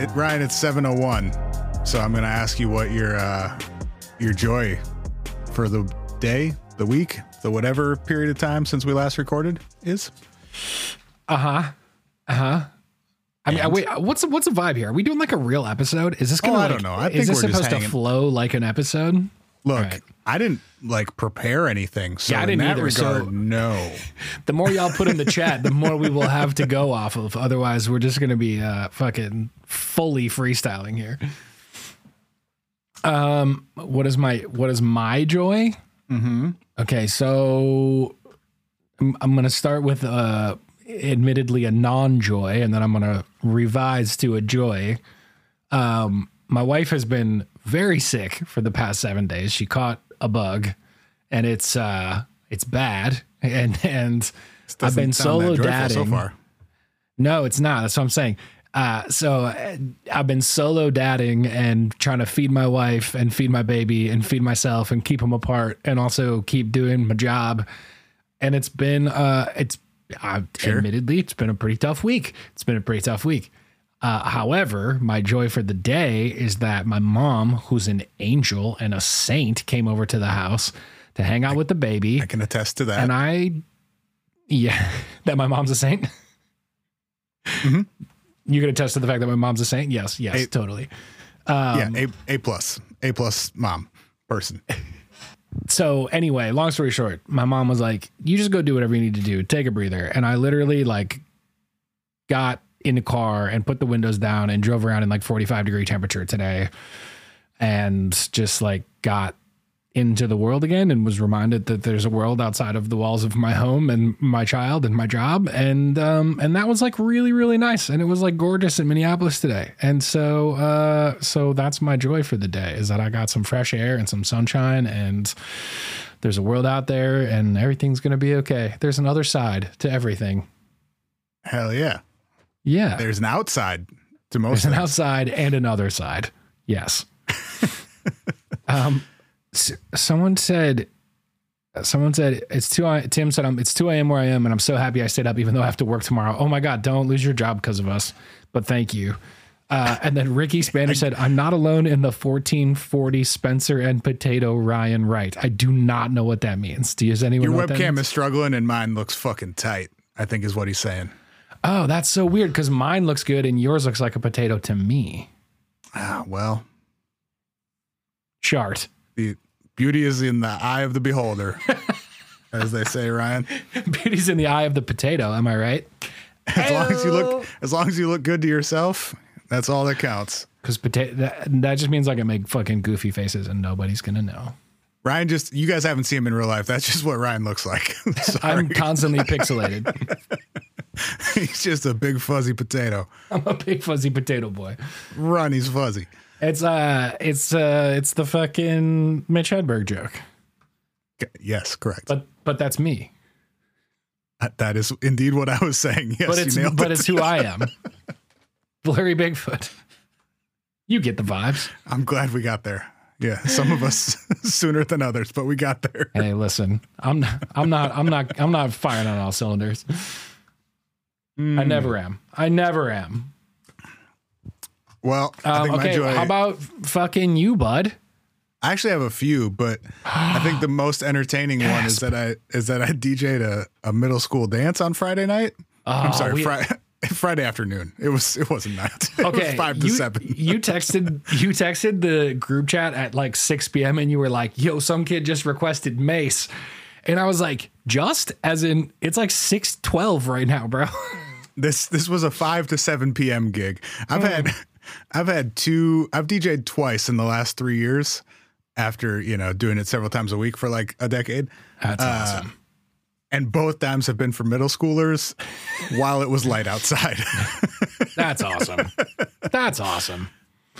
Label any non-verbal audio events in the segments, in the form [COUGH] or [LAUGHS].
it, Ryan, it's 701. So I'm going to ask you what your uh, your joy for the day, the week, the whatever period of time since we last recorded is. Uh huh. Uh huh. I mean, wait. What's what's the vibe here? Are we doing like a real episode? Is this gonna? Oh, I don't know. I is this supposed to flow like an episode? Look, Right. I didn't like prepare anything. So Yeah, I in didn't that either, so- regard, no. [LAUGHS] The more y'all put in the chat, the more we will have to go off of. Otherwise, we're just gonna be uh, fucking fully freestyling here. Um, what is my what is my joy? Mm-hmm. Okay, so I'm, I'm going to start with uh, admittedly a non joy, and then I'm going to revise to a joy. Um, my wife has been very sick for the past seven days. She caught a bug, and it's uh, it's bad. [LAUGHS] And and I've been solo dadding. so far. No, it's not. That's what I'm saying. Uh, so uh, I've been solo dadding and trying to feed my wife and feed my baby and feed myself and keep them apart and also keep doing my job. And it's been, uh, it's, uh, Sure. admittedly, it's been a pretty tough week. It's been a pretty tough week. Uh, however, my joy for the day is that my mom, who's an angel and a saint, came over to the house to hang out with the baby. I can attest to that. And I, yeah, [LAUGHS] that my mom's a saint. Mhm. You can attest to the fact that my mom's a saint. Yes, yes, Hey. totally. Um, yeah, A A plus, A plus mom person. [LAUGHS] So anyway, long story short, my mom was like, "You just go do whatever you need to do. Take a breather." And I literally like got in the car and put the windows down and drove around in like 45 degree temperature today, and just like got into the world again and was reminded that there's a world outside of the walls of my home and my child and my job. And um and that was like really really nice. And it was like gorgeous in Minneapolis today. And so uh so that's my joy for the day is that I got some fresh air and some sunshine and there's a world out there and everything's going to be okay. There's another side to everything. Hell yeah. Yeah There's an outside to most There's an things. outside and another side. Yes. [LAUGHS] um, s- someone said, someone said it's two. I- Tim said, "I'm. It's two a.m. where I am, and I'm so happy I stayed up, even though I have to work tomorrow." Oh my god! Don't lose your job because of us. But thank you. Uh, and then Ricky [LAUGHS] Spanish said, "I'm not alone in the 1440 Spencer and Potato Ryan Wright. I do not know what that means. Do you? Does anyone? Your know what that webcam is struggling and mine looks fucking tight. I think is what he's saying. Oh, that's so weird because mine looks good and yours looks like a potato to me. Ah, well, Chart. the beauty is in the eye of the beholder, [LAUGHS] as they say, Ryan. Beauty's in the eye of the potato. Am I right? As long as you look, as long as you look good to yourself, that's all that counts. Because potato that, that just means I can make fucking goofy faces and nobody's gonna know. Ryan just, you guys haven't seen him in real life. That's just what Ryan looks like. [LAUGHS] I'm [LAUGHS] constantly pixelated. [LAUGHS] he's just a big fuzzy potato. I'm a big fuzzy potato boy. Run, he's fuzzy. It's uh, it's uh, it's the fucking Mitch Hedberg joke, Yes, correct. but but that's me. That- that is indeed what I was saying. Yes, But it's but it. it's who I am. Blurry Bigfoot. You get the vibes. I'm glad we got there. Yeah, some of us [LAUGHS] sooner than others, but we got there. Hey, listen, I'm not, I'm not, I'm not, I'm not firing on all cylinders. I Hmm. never am. I never am. Well, I Um, okay, joy. how about fucking you, bud? I actually have a few, but I think the most entertaining one [GASPS] is that I is that I DJ'd a, a middle school dance on Friday night. I'm Oh, sorry, we- Friday [LAUGHS] Friday afternoon. It was it wasn't night. [LAUGHS] It Okay, was five to you, seven. you [LAUGHS] texted you texted the group chat at like 6 p.m. and you were like, "Yo, some kid just requested Mase," and I was like, "Just as in it's like 6:12 right now, bro." This this was a five to seven p.m. gig. I've had Hmm. I've had two. I've DJ'd twice in the last three years. After you know doing it several times a week for like a decade, That's Uh, awesome. And both times have been for middle schoolers, while it was light outside. [LAUGHS] That's awesome. That's awesome.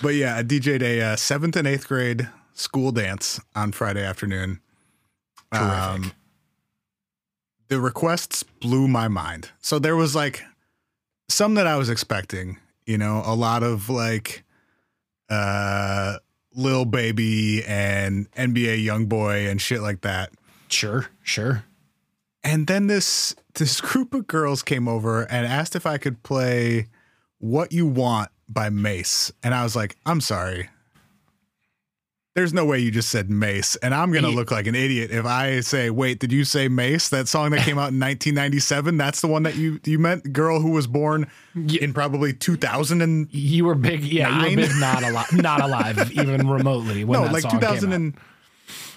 But yeah, I DJ'd a uh, seventh and eighth grade school dance on Friday afternoon. Terrific. the requests blew my mind. So there was like some that I was expecting, you know, a lot of like uh Lil Baby and NBA Young Boy and shit like that. Sure, sure. And then this this [LAUGHS] group of girls came over and asked if I could play What You Want by Mase. And I was like, I'm sorry. There's no way you just said Mase. And I'm going to look like an idiot if I say, wait, did you say Mase? That song that came out in 1997? That's the one that you, you meant? Girl who was born in probably 2000 and You were big, yeah. You were big, not alive, not alive, even remotely. [LAUGHS] When no, like song came out.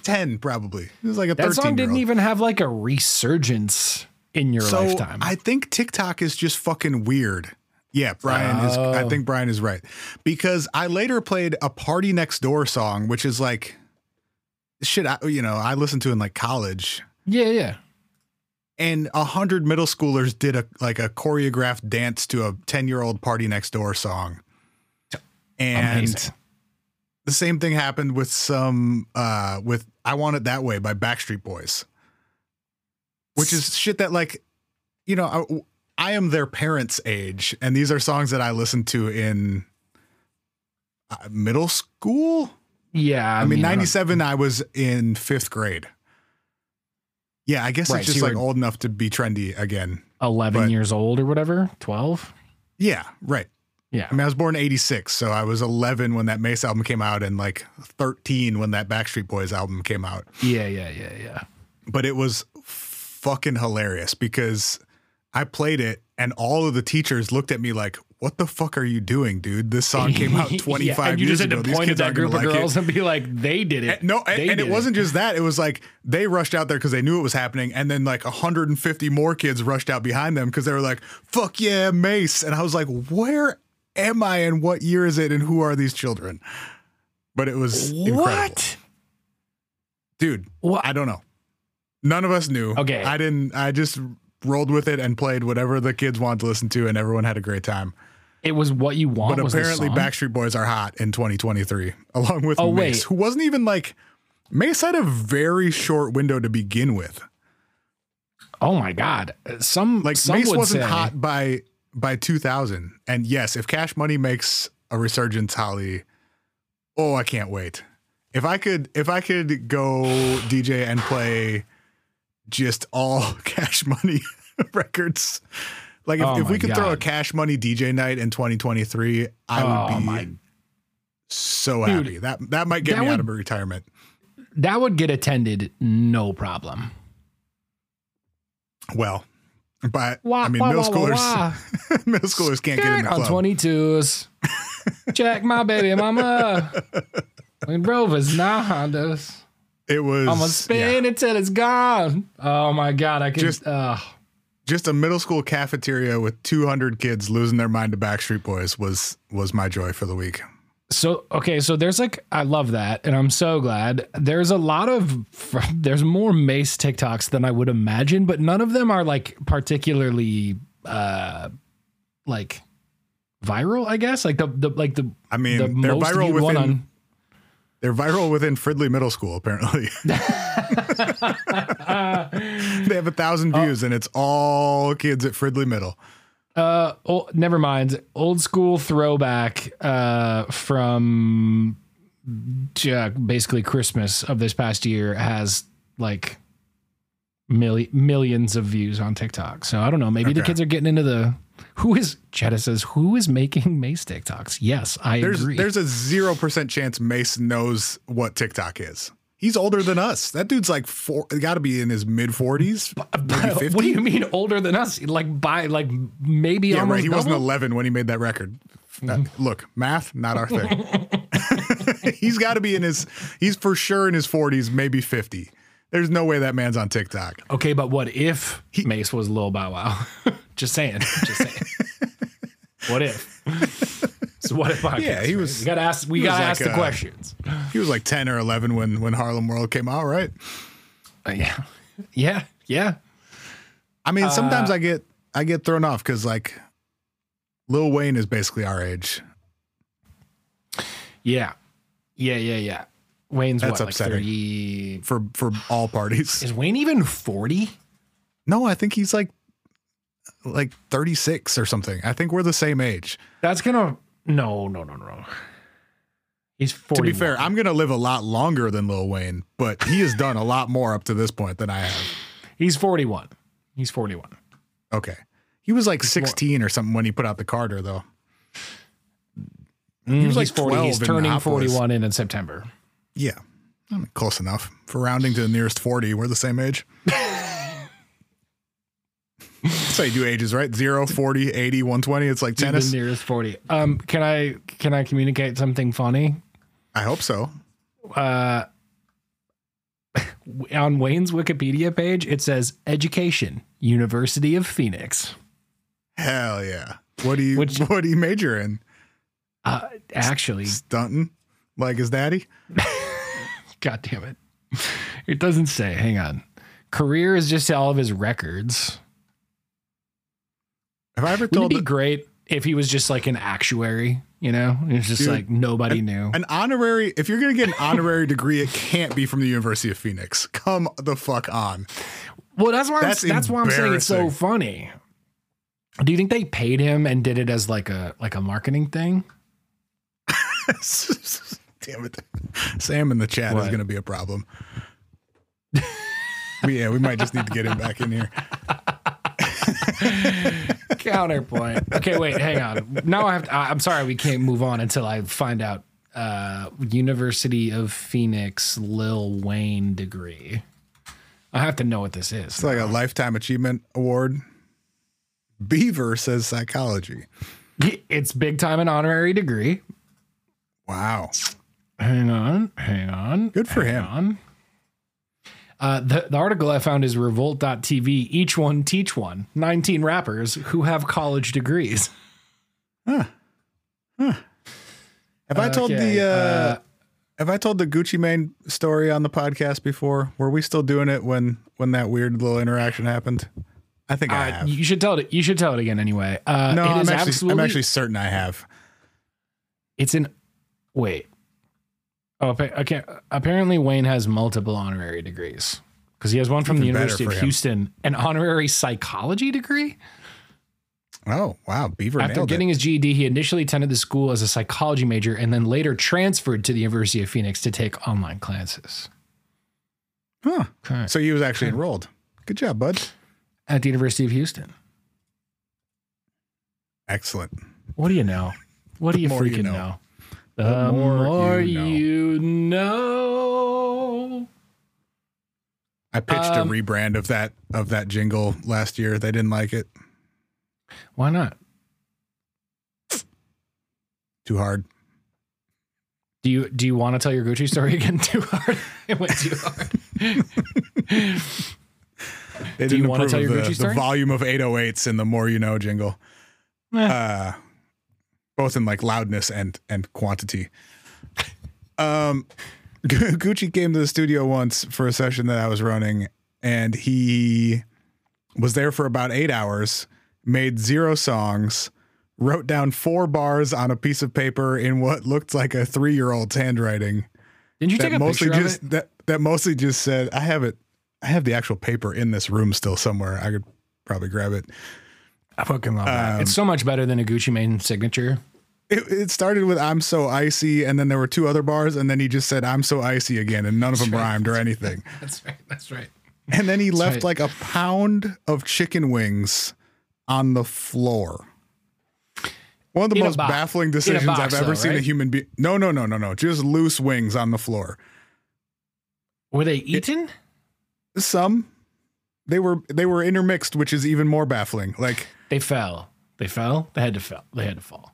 2010 probably. It was like a 13 That song didn't even have like a resurgence in your so lifetime. I think TikTok is just fucking weird. Yeah, Brian is. I Oh. think Brian is right because I later played a Party Next Door song, which is like shit. I, you know, I listened to in like college, yeah, yeah. and a hundred middle schoolers did a like a choreographed dance to a ten year old Party Next Door song, and Amazing. The same thing happened with some uh with I Want It That Way by Backstreet Boys. Which is shit that like you know, I, I am their parents' age and these are songs that I listened to in uh, middle school. Yeah. I, mean, I don't- 97 I was in 5th grade. Yeah, I guess Right, it's just you like old enough to be trendy again. 11 but- years old or whatever, 12. Yeah, right. Yeah. I mean, I was born in 86, so I was 11 when that Mase album came out and like 13 when that Backstreet Boys album came out. Yeah, yeah, yeah, yeah. but it was fucking hilarious because I played it and all of the teachers looked at me like, "What the fuck are you doing, dude? This song [LAUGHS] came out 25 yeah, and you years just had ago. to point at that group of like girls it." and be like, they did it. And- no, and, and it did wasn't just that. It was like they rushed out there because they knew it was happening, and then like 150 more kids rushed out behind them because they were like, "Fuck yeah, Mase!" And I was like, "Where am I? And what year is it? And who are these children?" But it was incredible, What? dude. What? I don't know. None of us knew. Okay. I didn't. I just rolled with it and played whatever the kids wanted to listen to, and everyone had a great time. It was what you want. But apparently? Backstreet Boys are hot in 2023, along with Oh, Mase, wait. who wasn't even like Mase had a very short window to begin with. Oh my god! Some Like some Mase wasn't say, hot by by 2000, and yes, if Cash Money makes a resurgence, Holly, oh, I can't wait. If I could, if I could go DJ and play just all [LAUGHS] Cash Money [LAUGHS] records, like if, Oh if we could throw a Cash Money DJ night in 2023, I Oh would be so Dude, happy. That that might get that me out would- of retirement. That would get attended, no problem. Well, but Wah, I mean, wah, middle wah, schoolers, [LAUGHS] middle schoolers can't get in the on club. twenty twos. [LAUGHS] Check my baby mama. When Rovers, not Hondas. It was I'm gonna yeah. spin until it's gone. Oh my god! I can Just- just. Uh, just a middle school cafeteria with 200 kids losing their mind to Backstreet Boys was was my joy for the week. So okay, so there's like I love that, and I'm so glad. There's a lot of [LAUGHS] there's more Mase TikToks than I would imagine, but none of them are like particularly uh like viral. I guess like the the like the I mean, the they're most viral viewed one within on. they're viral within Fridley Middle School. Apparently, [LAUGHS] they have a thousand views, and it's all kids at Fridley Middle. Uh, oh, never mind. Old school throwback uh, from uh, basically Christmas of this past year has like milli- millions of views on TikTok. So I don't know. Maybe the kids are getting into the. Who is Jetta says who is making Mase TikToks? Yes, I There's agree. there's a zero percent chance Mase knows what TikTok is. He's older than us. That dude's like four, got to be in his mid 40s, [LAUGHS] what do you mean older than us? Like by like maybe Yeah, right. He wasn't 11 when he made that record. Uh, look, math, not our thing. [LAUGHS] [LAUGHS] he's got to be in his, he's for sure in his 40s, maybe 50. There's no way that man's on TikTok. Okay, but what if Mase was Lil Bow Wow? just saying. Just saying. what if? So what if? Podcast, Yeah, he right? was- We gotta ask. We gotta like, ask the uh, questions. He was like 10 or 11 when, when Harlem World came out, right? Uh, yeah, yeah, yeah. I mean, sometimes Uh, I get, I get thrown off because like Lil Wayne is basically our age. Yeah, yeah, yeah, yeah. Wayne's That's what, upsetting. like thirty? for, for all parties. Is Wayne even forty? No, I think he's like, like 36 or something. I think we're the same age. That's gonna. No, no, no, no. He's 41. To be fair, I'm going to live a lot longer than Lil Wayne, but he has done a lot more up to this point than I have. he's forty-one. He's forty-one. Okay. He was like 16 or something when he put out the Carter, though. He mm, was like he's 40. He's 12 in turning Minneapolis. 41 in, in September. Yeah. I mean, close enough. For rounding to the nearest 40, we're the same age. [LAUGHS] How you do ages, right? 0, 40, 80, 120. It's like tennis. The nearest 40. Um, can I can I communicate something funny? I hope so. Uh, [LAUGHS] on Wayne's Wikipedia page, it says education, University of Phoenix. Hell yeah. What do you Which- what do you major in? Uh, actually, Stunting? Like his daddy? [LAUGHS] God damn it. It doesn't say. Hang on. Career is just all of his records. Have I ever Wouldn't it told be the- great if he was just like an actuary? You know, it's just Dude, like nobody knew. an honorary if you're gonna get an honorary degree, it can't be from the University of Phoenix. Come the fuck on. Well, that's why I'm, That's that's why I'm saying it's so funny. Do you think they paid him and did it as like a like a marketing thing? [LAUGHS] Damn it. Sam in the chat is gonna be a problem. [LAUGHS] Yeah, we might just need to get him back in here. [LAUGHS] Counterpoint. Okay, wait, hang on. Now I have. To, I'm sorry, we can't move on until I find out. Uh, University of Phoenix Lil Wayne degree. I have to know what this is. It's like a lifetime achievement award. Beaver says psychology. [LAUGHS] It's big time an honorary degree. Wow. Hang on, hang on. Good for hang him. on. Uh, the, the article I found is revolt.tv. Each one teach one. 19 rappers who have college degrees. Huh. Huh. Have I told Okay, the uh, uh, have I told the Gucci Mane story on the podcast before? Were we still doing it when when that weird little interaction happened? I think I Uh, have. you should tell it. You should tell it again anyway. Uh, no, it I'm is actually. I'm actually certain I have. It's in. Wait. Oh, okay. Apparently, Wayne has multiple honorary degrees because he has one from the Even better University of. Houston, an honorary psychology degree. Oh wow, Beaver After getting it. his GED, he initially attended the school as a psychology major and then later transferred to the University of Phoenix to take online classes. Huh. Okay. So he was actually enrolled. Good job, bud. At the University of Houston. Excellent. What do you know? What do you more you freaking know. know? The, more more, you you know. I pitched Um, a rebrand of that of that jingle last year. They didn't like it. Why not? Too hard. Do you do you want to tell your Gucci story [LAUGHS] again? Too hard. [LAUGHS] It went too hard. [LAUGHS] They Do you wanna tell of your the, Gucci story? the volume of 808s in the more you know jingle. Eh. Uh, both in like loudness and and quantity. Um, Gucci came to the studio once for a session that I was running, and he was there for about eight hours, made zero songs, wrote down four bars on a piece of paper in what looked like a three year old's handwriting. Didn't you That take a mostly picture just of it? that that mostly just said, "I have it. I have the actual paper in this room still somewhere. I could probably grab it." I fucking love that. Um, It's so much better than a Gucci Mane signature. It, it started with "I'm so icy," and then there were two other bars, and then he just said "I'm so icy" again, and none of [LAUGHS] them right. rhymed or anything. [LAUGHS] That's right. That's right. And then he left right. like a pound of chicken wings on the floor. One of the In most baffling decisions box, I've ever though, seen a human being. No, no, no, no, no. Just loose wings on the floor. Were they eaten? Some they were they were intermixed, which is even more baffling. Like, They fell. They fell. They had to fall. They had to fall.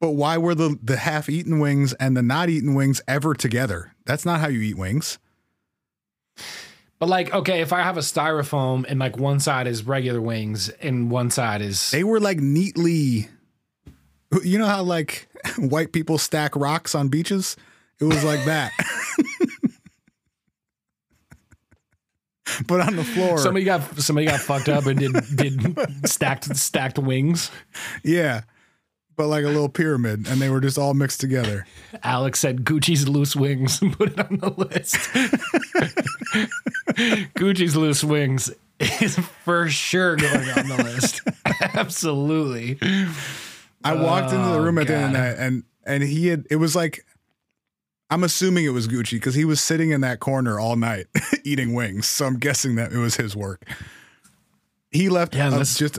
but why were the the half eaten wings and the not eaten wings ever together? That's not how you eat wings. But like, okay, if I have a styrofoam and like one side is regular wings and one side is They were like neatly. You know how like [LAUGHS] white people stack rocks on beaches? It was like that. [LAUGHS] [LAUGHS] but on the floor, somebody got somebody got fucked up and did did [LAUGHS] stacked stacked wings. yeah, but like a little pyramid, and they were just all mixed together. Alex said Gucci's loose wings and put it on the list. [LAUGHS] Gucci's loose wings is for sure going on the list. Absolutely. I walked into the Oh, room at the end of the oh, night, and and he had. It was like, I'm assuming it was Gucci because he was sitting in that corner all night [LAUGHS] eating wings. So I'm guessing that it was his work. He left Yeah, a- just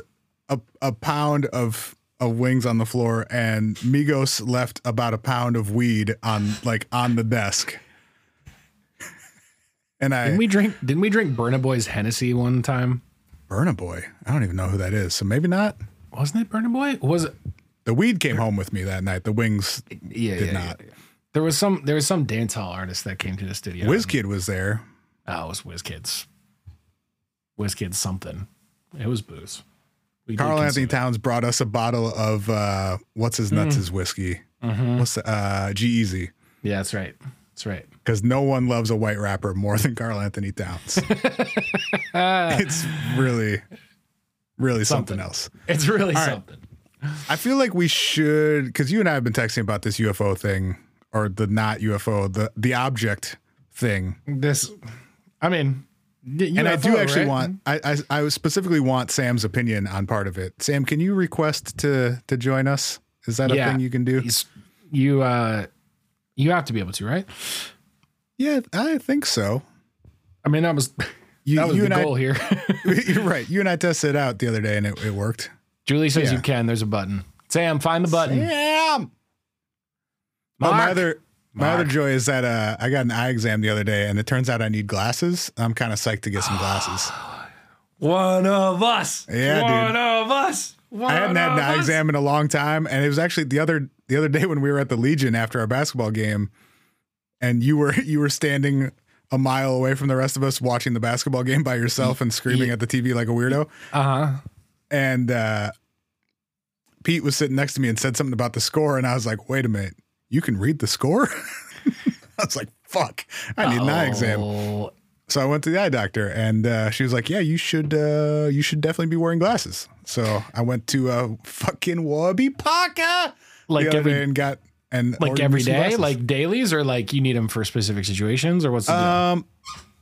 a a pound of of wings on the floor, and Migos left about a pound of weed on like on the desk. [LAUGHS] And I Didn't we drink? Didn't we drink Burna Boy's Hennessy one time? Burna Boy. I don't even know who that is, so maybe not. Wasn't it Burna Boy? Was it? The weed came home with me that night. The wings Yeah, did yeah, not. yeah, yeah. There was some. There was some dancehall artist that came to the studio. WizKid was there. Oh, it was WizKids. WizKids something. It was booze. We Karl-Anthony Towns brought us a bottle of uh, what's his nuts' his whiskey. Mm-hmm. What's the uh, G-Eazy? Yeah, that's right. That's right. Because no one loves a white rapper more than Karl-Anthony Towns. [LAUGHS] it's really, really something, Something. else. It's really right. something. I feel like we should, because you and I have been texting about this UFO thing, or the not UFO, the the object thing. This, I mean, and I do actually want I, I I specifically want Sam's opinion on part of it. Sam, can you request to to join us? Is that a thing you can do? He's- you. uh You have to be able to, right? Yeah, I think so. I mean, that was [LAUGHS] You, that was you the and goal here. I, [LAUGHS] you're [LAUGHS] right. You and I tested it out the other day, and it, it worked. Julie says Yeah. you can. There's a button. Sam, find the button. Sam. Oh, my other my other joy is that uh, I got an eye exam the other day, and it turns out I need glasses. I'm kind of psyched to get some glasses. [SIGHS] One of us. Yeah, One dude. of us. One I hadn't had an eye us. exam in a long time, and it was actually the other the other day when we were at the Legion after our basketball game, and you were you were standing a mile away from the rest of us watching the basketball game by yourself and screaming at the TV like a weirdo. Uh huh. And uh, Pete was sitting next to me and said something about the score, and I was like, "Wait a minute, you can read the score?" [LAUGHS] I was like, "Fuck, I need an eye exam." So I went to the eye doctor, and uh, she was like, "Yeah, you should. Uh, you should definitely be wearing glasses." So I went to uh, fucking Warby Parker Like every- day and got and like every day, glasses. like dailies, or like you need them for specific situations, or what's the um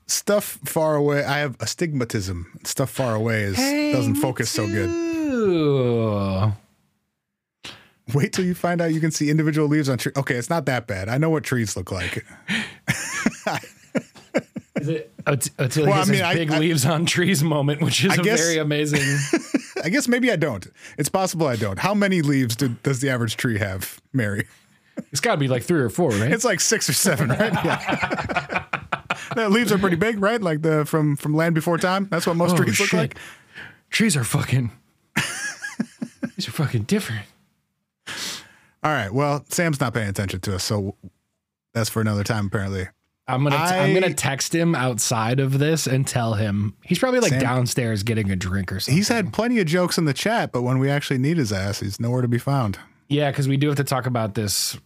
stuff far away. I have astigmatism. Stuff far away is doesn't focus so good. Ooh. Wait till you find out you can see individual leaves on trees. Okay, it's not that bad. I know what trees look like. [LAUGHS] Is it Ot- Ottilia Well, I mean, his I- big I- leaves on trees moment, which is I a guess- very amazing. [LAUGHS] I guess maybe I don't. It's possible I don't. How many leaves do, does the average tree have, Mary? it's got to be like three or four, right? It's like six or seven, right? [LAUGHS] Yeah. the leaves are pretty big, right? Like the from from Land Before Time. That's what most Oh, trees look shit. like. Trees are fucking. These are fucking different. All right. Well, Sam's not paying attention to us, so that's for another time, apparently. I'm gonna i am gonna text him outside of this and tell him he's probably like Sam- downstairs getting a drink or something. He's had plenty of jokes in the chat, but when we actually need his ass, he's nowhere to be found. yeah, because we do have to talk about this.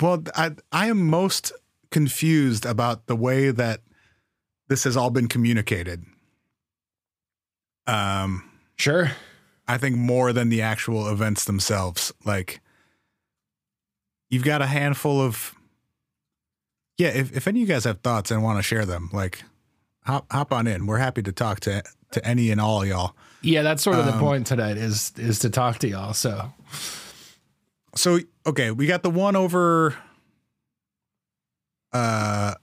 Well, I I am most confused about the way that this has all been communicated. Um, Sure. I think more than the actual events themselves. Like, you've got a handful of. Yeah, if, if any of you guys have thoughts and want to share them, like, hop hop on in. We're happy to talk to to any and all y'all. Yeah, that's sort of the Um, point tonight is is to talk to y'all. So So okay, we got the one over. Uh,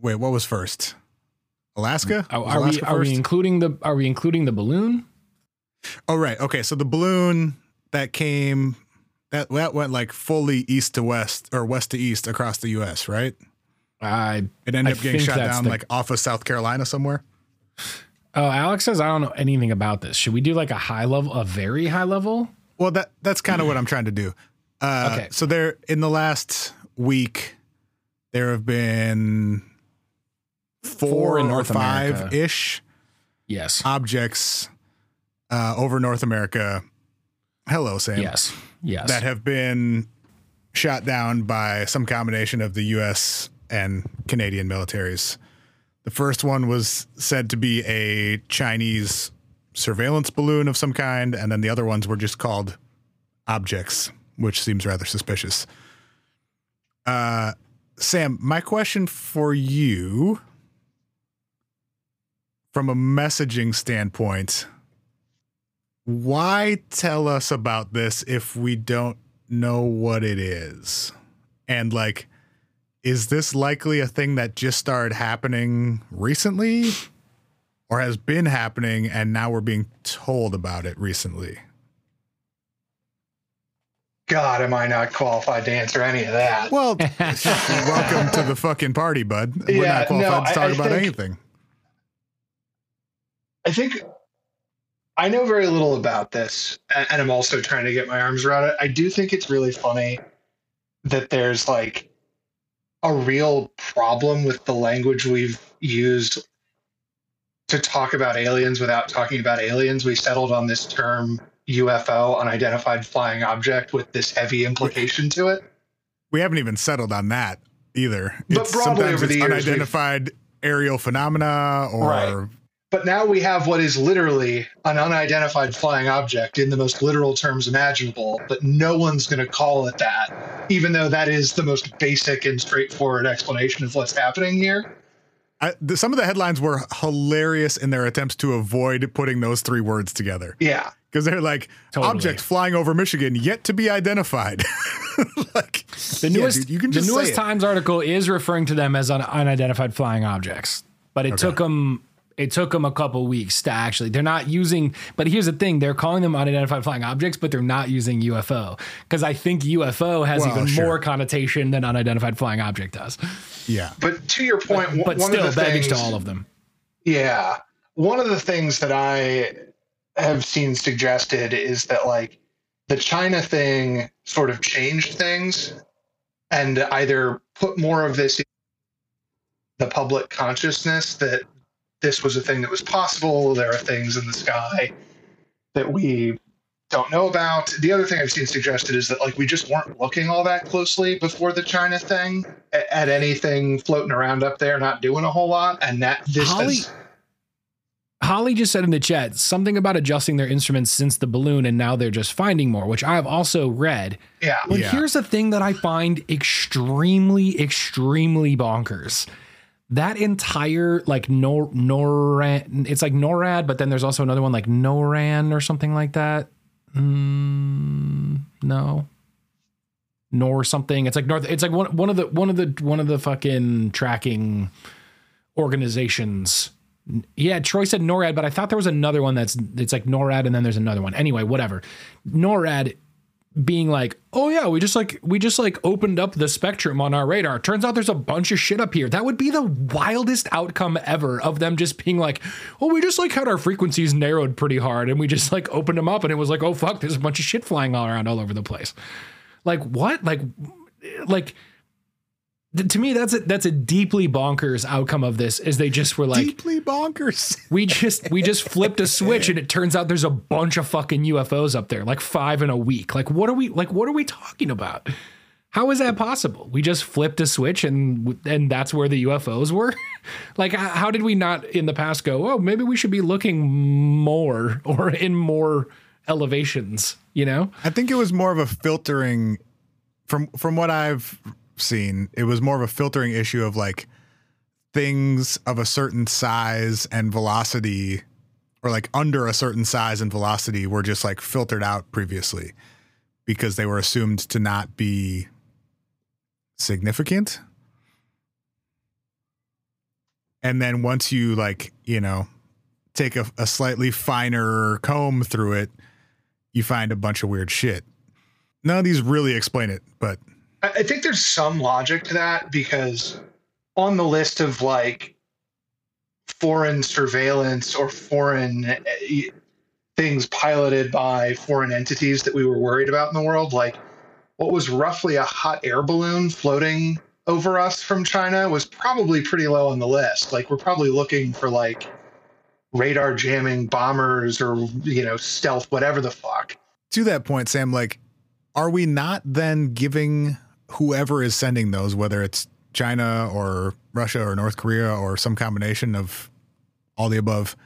wait, what was first? Alaska. are, are we Alaska are we including the are we including the balloon? Oh right. Okay. So the balloon that came that that went like fully east to west or west to east across the U.S. Right. I It ended I up getting shot down the- like off of South Carolina somewhere. oh Alex says I don't know anything about this. Should we do like a high level, a very high level? Well, that that's kind of what I'm trying to do. Uh, Okay. So there, in the last week, there have been four, Four in or North five America. ish Yes. objects uh, over North America. Hello, Sam. yes. Yes. That have been shot down by some combination of the U.S. and Canadian militaries. The first one was said to be a Chinese surveillance balloon of some kind, and then the other ones were just called objects, which seems rather suspicious. Uh, Sam, my question for you from a messaging standpoint why tell us about this if we don't know what it is? And like, is this likely a thing that just started happening recently or has been happening and now we're being told about it recently? God, am I not qualified to answer any of that? Well, [LAUGHS] welcome to the fucking party, bud. We're Yeah, not qualified no, to I- talk I about think- anything. I think I know very little about this, and I'm also trying to get my arms around it. I do think it's really funny that there's like a real problem with the language we've used to talk about aliens without talking about aliens. We settled on this term UFO, unidentified flying object, with this heavy implication to it. We haven't even settled on that either. But It's broadly sometimes over the years, unidentified aerial phenomena or Right. But now we have what is literally an unidentified flying object in the most literal terms imaginable, but no one's going to call it that, even though that is the most basic and straightforward explanation of what's happening here. I, the, some of the headlines were hilarious in their attempts to avoid putting those three words together Yeah. because they're like Totally. object flying over Michigan yet to be identified. [LAUGHS] like The yeah, newest, dude, you can the just say newest. Times article is referring to them as un- unidentified flying objects, but it took them it took them a couple weeks to actually. They're not using. But here's the thing: they're calling them unidentified flying objects, but they're not using UFO because I think UFO has Well, even sure. more connotation than unidentified flying object does. Yeah, But to your point, w- But one still, of the baggage things, to all of them. Yeah. One of the things that I have seen suggested is that like the China thing sort of changed things and either put more of this in the public consciousness that this was a thing that was possible. There are things in the sky that we don't know about. The other thing I've seen suggested is that like we just weren't looking all that closely before the China thing a- at anything floating around up there, not doing a whole lot, and that this Holly- has Holly just said in the chat something about adjusting their instruments since the balloon, and now they're just finding more, which I've also read. yeah. But Yeah. here's the thing that I find extremely, extremely bonkers. That entire like Nor NORAD, it's like NORAD, but then there's also another one like NORAN or something like that. Mm, no, nor something. It's like North. It's like one one of the one of the one of the fucking tracking organizations. Yeah, Troy said NORAD, but I thought there was another one that's it's like NORAD, and then there's another one. Anyway, whatever. NORAD being like, oh yeah, we just like we just like opened up the spectrum on our radar. Turns out there's a bunch of shit up here. That would be the wildest outcome ever of them just being like, oh, we just like had our frequencies narrowed pretty hard, and we just like opened them up, and it was like, oh fuck, there's a bunch of shit flying all around all over the place. Like what? Like like to me that's a that's a deeply bonkers outcome of this is they just were like deeply bonkers. we just we just flipped a switch and it turns out there's a bunch of fucking UFOs up there, like five in a week. Like what are we like what are we talking about? How is that possible? We just flipped a switch and and that's where the UFOs were. [LAUGHS] like how did we not in the past go, "Oh, maybe we should be looking more or in more elevations," you know? I think it was more of a filtering from from what I've seen. It was more of a filtering issue of like things of a certain size and velocity or like under a certain size and velocity were just like filtered out previously because they were assumed to not be significant. And then once you like, you know, take a, a slightly finer comb through it, you find a bunch of weird shit. None of these really explain it, but I think there's some logic to that because on the list of like foreign surveillance or foreign uh, things piloted by foreign entities that we were worried about in the world, like what was roughly a hot air balloon floating over us from China was probably pretty low on the list. Like we're probably looking for like radar jamming bombers or you know stealth whatever the fuck. to that point, Sam, like, are we not then giving whoever is sending those, whether it's China or Russia or North Korea or some combination of all the above,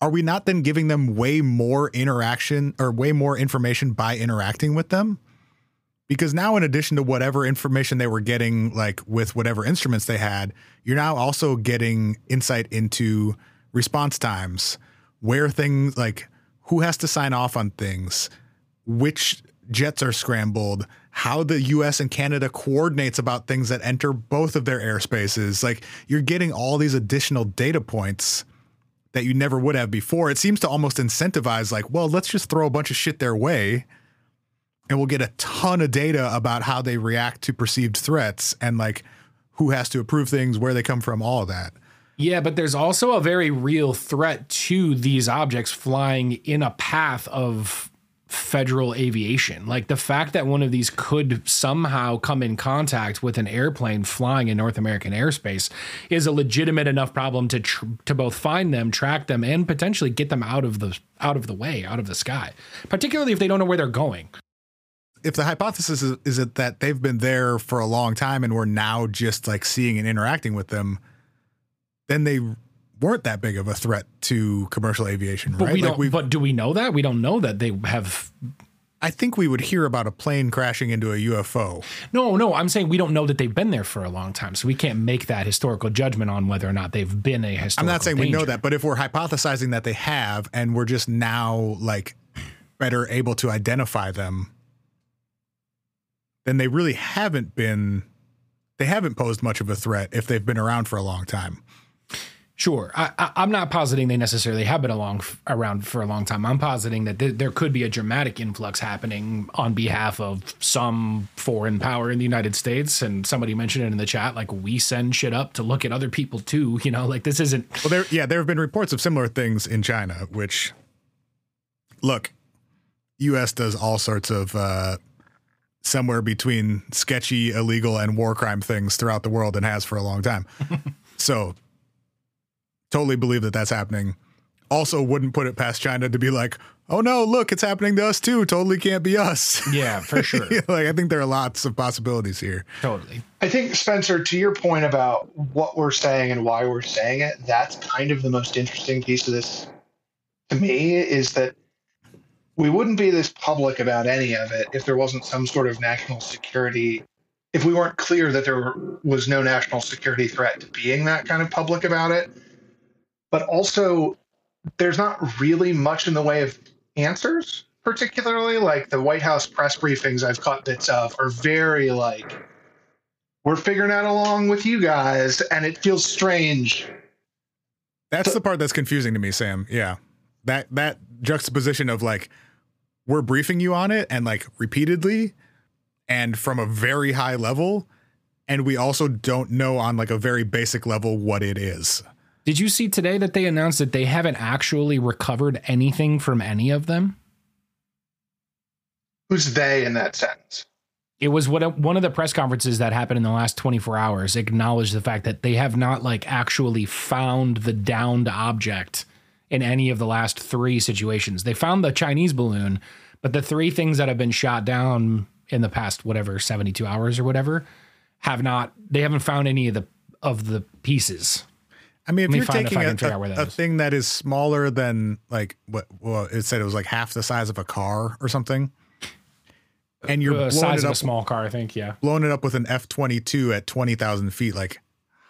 are we not then giving them way more interaction or way more information by interacting with them? Because now, in addition to whatever information they were getting, like with whatever instruments they had, you're now also getting insight into response times, where things like who has to sign off on things, which jets are scrambled, how the US and Canada coordinates about things that enter both of their airspaces. Like you're getting all these additional data points that you never would have before. It seems to almost incentivize like, well, let's just throw a bunch of shit their way and we'll get a ton of data about how they react to perceived threats and like who has to approve things, where they come from, all of that. Yeah, but there's also a very real threat to these objects flying in a path of federal aviation. Like the fact that one of these could somehow come in contact with an airplane flying in North American airspace is a legitimate enough problem to tr- to both find them, track them, and potentially get them out of the out of the way, out of the sky. Particularly if they don't know where they're going. If the hypothesis is, is it that they've been there for a long time and we're now just like seeing and interacting with them, then they weren't that big of a threat to commercial aviation, But right? we Like don't. but do we know that? We don't know that they have. I think we would hear about a plane crashing into a UFO. No, no. I'm saying we don't know that they've been there for a long time, so we can't make that historical judgment on whether or not they've been a historical. I'm not saying we know that, but if we're hypothesizing that they have and we're just now like better able to identify them, then they really haven't been they haven't posed much of a threat if they've been around for a long time. Sure, I, I, I'm not positing they necessarily have been along around for a long time. I'm positing that th- there could be a dramatic influx happening on behalf of some foreign power in the United States. And somebody mentioned it in the chat, like we send shit up to look at other people too. [LAUGHS] You know, like this isn't. Well, there yeah, there have been reports of similar things in China, which look, US does all sorts of uh somewhere between sketchy, illegal, and war crime things throughout the world and has for a long time. [LAUGHS] so totally believe that that's happening. Also wouldn't put it past China to be like, oh no, look, it's happening to us too. Totally can't be us. [LAUGHS] Yeah, for [LAUGHS] sure, like I think there are lots of possibilities here. totally. I think Spencer, to your point about what we're saying and why we're saying it, that's kind of the most interesting piece of this to me is that we wouldn't be this public about any of it if there wasn't some sort of national security if we weren't clear that there was no national security threat to being that kind of public about it. But also there's not really much in the way of answers, particularly like the White House press briefings I've caught bits of are very like we're figuring out along with you guys and it feels strange That's the part that's confusing to me, Sam. Yeah. That that juxtaposition of like we're briefing you on it and like repeatedly and from a very high level and we also don't know on like a very basic level what it is. Did you see today that they announced that they haven't actually recovered anything from any of them? who's they in that sentence It was what one of the press conferences that happened in the last 24 hours acknowledged the fact that they have not like actually found the downed object in any of the last three situations. They found the Chinese balloon, but the three things that have been shot down in the past whatever 72 hours or whatever have not they haven't found any of the of the pieces. I mean, if you're if taking I a, can figure out where a, that a thing that is smaller than like what well it said it was like half the size of a car or something and you're the blowing it up a small car, I think, yeah. blowing it up with an F22 at 20,000 feet like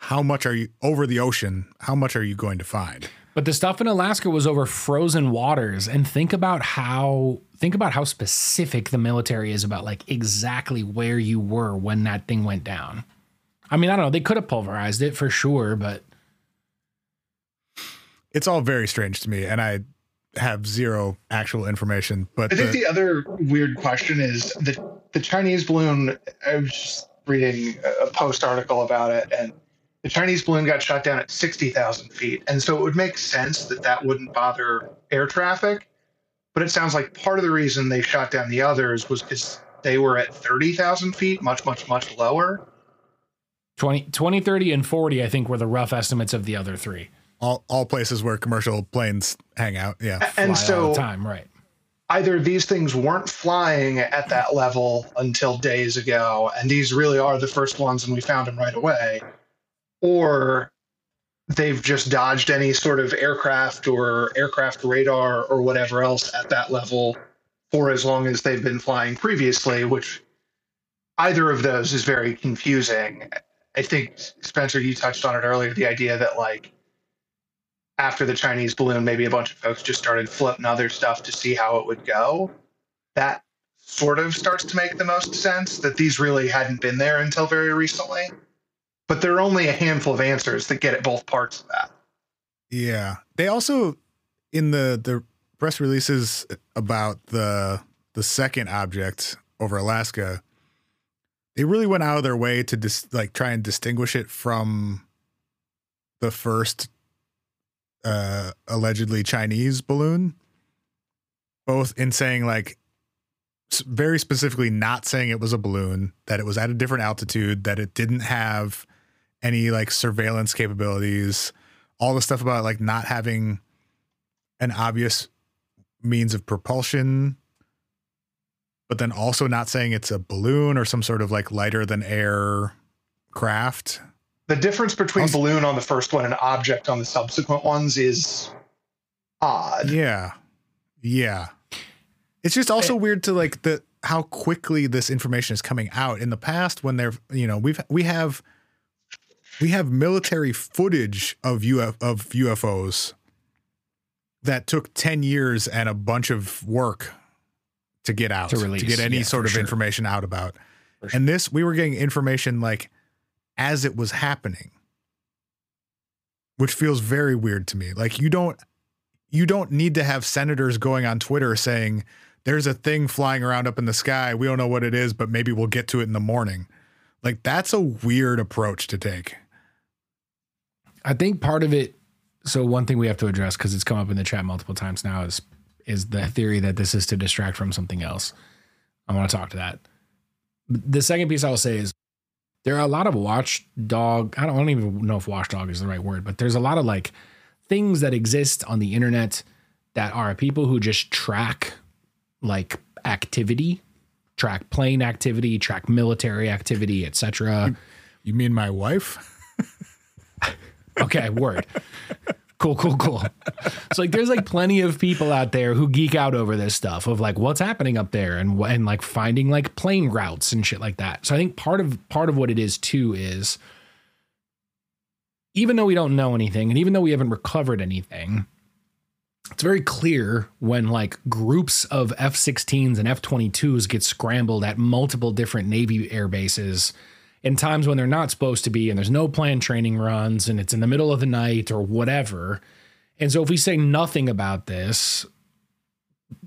how much are you over the ocean how much are you going to find But the stuff in Alaska was over frozen waters and think about how think about how specific the military is about like exactly where you were when that thing went down. I mean, I don't know, they could have pulverized it for sure, but it's all very strange to me and i have zero actual information but i think the- the other weird question is the the chinese balloon i was just reading a post article about it and the chinese balloon got shot down at 60000 feet and so it would make sense that that wouldn't bother air traffic but it sounds like part of the reason they shot down the others was because they were at 30000 feet much much much lower 20, 20, 30, and 40, I think, were the rough estimates of the other three. All, all places where commercial planes hang out yeah and Fly all so the time, right. either these things weren't flying at that level until days ago, and these really are the first ones, and we found them right away, or they've just dodged any sort of aircraft or aircraft radar or whatever else at that level for as long as they've been flying previously, which either of those is very confusing. I think, Spencer, you touched on it earlier the idea that, like, after the Chinese balloon, maybe a bunch of folks just started floating other stuff to see how it would go. That sort of starts to make the most sense that these really hadn't been there until very recently. But there are only a handful of answers that get at both parts of that. yeah they also in the the press releases about the the second object over Alaska, they really went out of their way to dis- like try and distinguish it from the first uh allegedly Chinese balloon both in saying like very specifically not saying it was a balloon that it was at a different altitude that it didn't have any like surveillance capabilities all the stuff about like not having an obvious means of propulsion but then also not saying it's a balloon or some sort of like lighter than air craft. The difference between also, balloon on the first one and object on the subsequent ones is odd. Yeah. Yeah. It's just also it, eh. weird to like the how quickly this information is coming out. In the past when they're, you know, we've we have we have military footage of UF, of UFOs that took 10 years and a bunch of work to get out to, release, to get any yeah, sort of sure. information out about. Sure. And this we were getting information like as it was happening. Which feels very weird to me. Like you don't you don't need to have senators going on Twitter saying there's a thing flying around up in the sky. We don't know what it is, but maybe we'll get to it in the morning. Like that's a weird approach to take. I think part of it so one thing we have to address because it's come up in the chat multiple times now is is the theory that this is to distract from something else. I want to talk to that. The second piece I will say is there are a lot of watchdog. I don't, I don't even know if watchdog is the right word, but there's a lot of like things that exist on the internet that are people who just track like activity, track plane activity, track military activity, etc. You mean my wife? [LAUGHS] okay, word. Cool, cool, cool. so like, there's like plenty of people out there who geek out over this stuff of like what's happening up there and and like finding like plane routes and shit like that. So I think part of part of what it is too is even though we don't know anything and even though we haven't recovered anything, it's very clear when like groups of F-16s and F-22s get scrambled at multiple different Navy air bases in times when they're not supposed to be and there's no planned training runs and it's in the middle of the night or whatever. And so if we say nothing about this,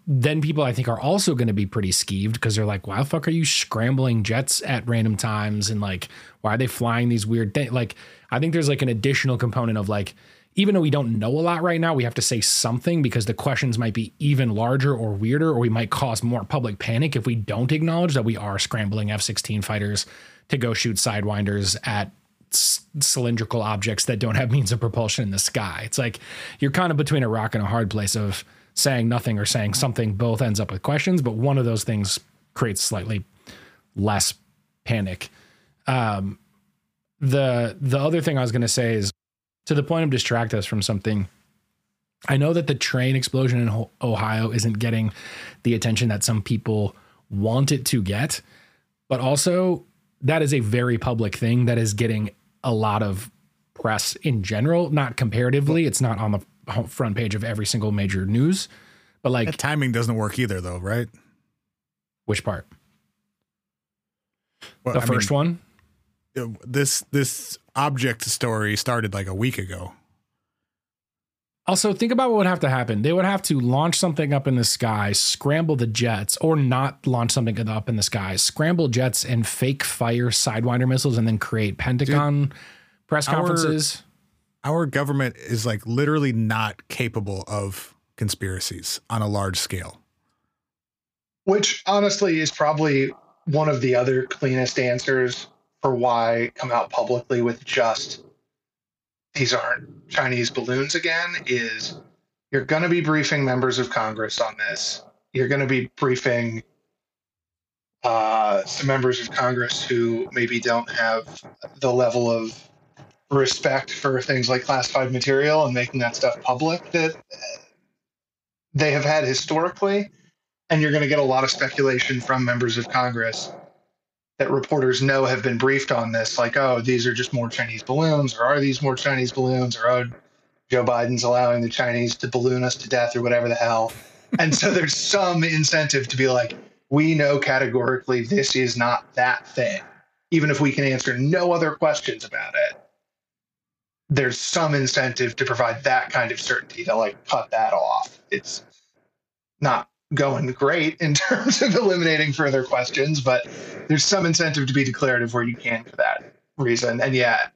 then people I think are also going to be pretty skeeved because they're like, why the fuck are you scrambling jets at random times? And like, why are they flying these weird things? Like, I think there's like an additional component of like, even though we don't know a lot right now, we have to say something because the questions might be even larger or weirder, or we might cause more public panic if we don't acknowledge that we are scrambling F 16 fighters to go shoot sidewinders at cylindrical objects that don't have means of propulsion in the sky. It's like you're kind of between a rock and a hard place of saying nothing or saying something. Both ends up with questions, but one of those things creates slightly less panic. Um, the the other thing I was going to say is to the point of distract us from something. I know that the train explosion in Ohio isn't getting the attention that some people want it to get, but also that is a very public thing that is getting a lot of press in general, not comparatively. It's not on the front page of every single major news, but like that timing doesn't work either, though, right? Which part? Well, the I first mean, one. Uh, this this object story started like a week ago. Also, think about what would have to happen. They would have to launch something up in the sky, scramble the jets, or not launch something up in the sky, scramble jets and fake fire Sidewinder missiles, and then create Pentagon Dude, press conferences. Our, our government is like literally not capable of conspiracies on a large scale. Which honestly is probably one of the other cleanest answers for why come out publicly with just these aren't Chinese balloons again is you're going to be briefing members of Congress on this. You're going to be briefing uh, some members of Congress who maybe don't have the level of respect for things like classified material and making that stuff public that they have had historically. And you're going to get a lot of speculation from members of Congress that reporters know have been briefed on this, like, oh, these are just more Chinese balloons, or are these more Chinese balloons, or oh, Joe Biden's allowing the Chinese to balloon us to death, or whatever the hell. and so [LAUGHS] there's some incentive to be like, we know categorically this is not that thing, even if we can answer no other questions about it. There's some incentive to provide that kind of certainty to like cut that off. It's not going great in [LAUGHS] terms of eliminating further questions, but there's some incentive to be declarative where you can for that reason. And yeah,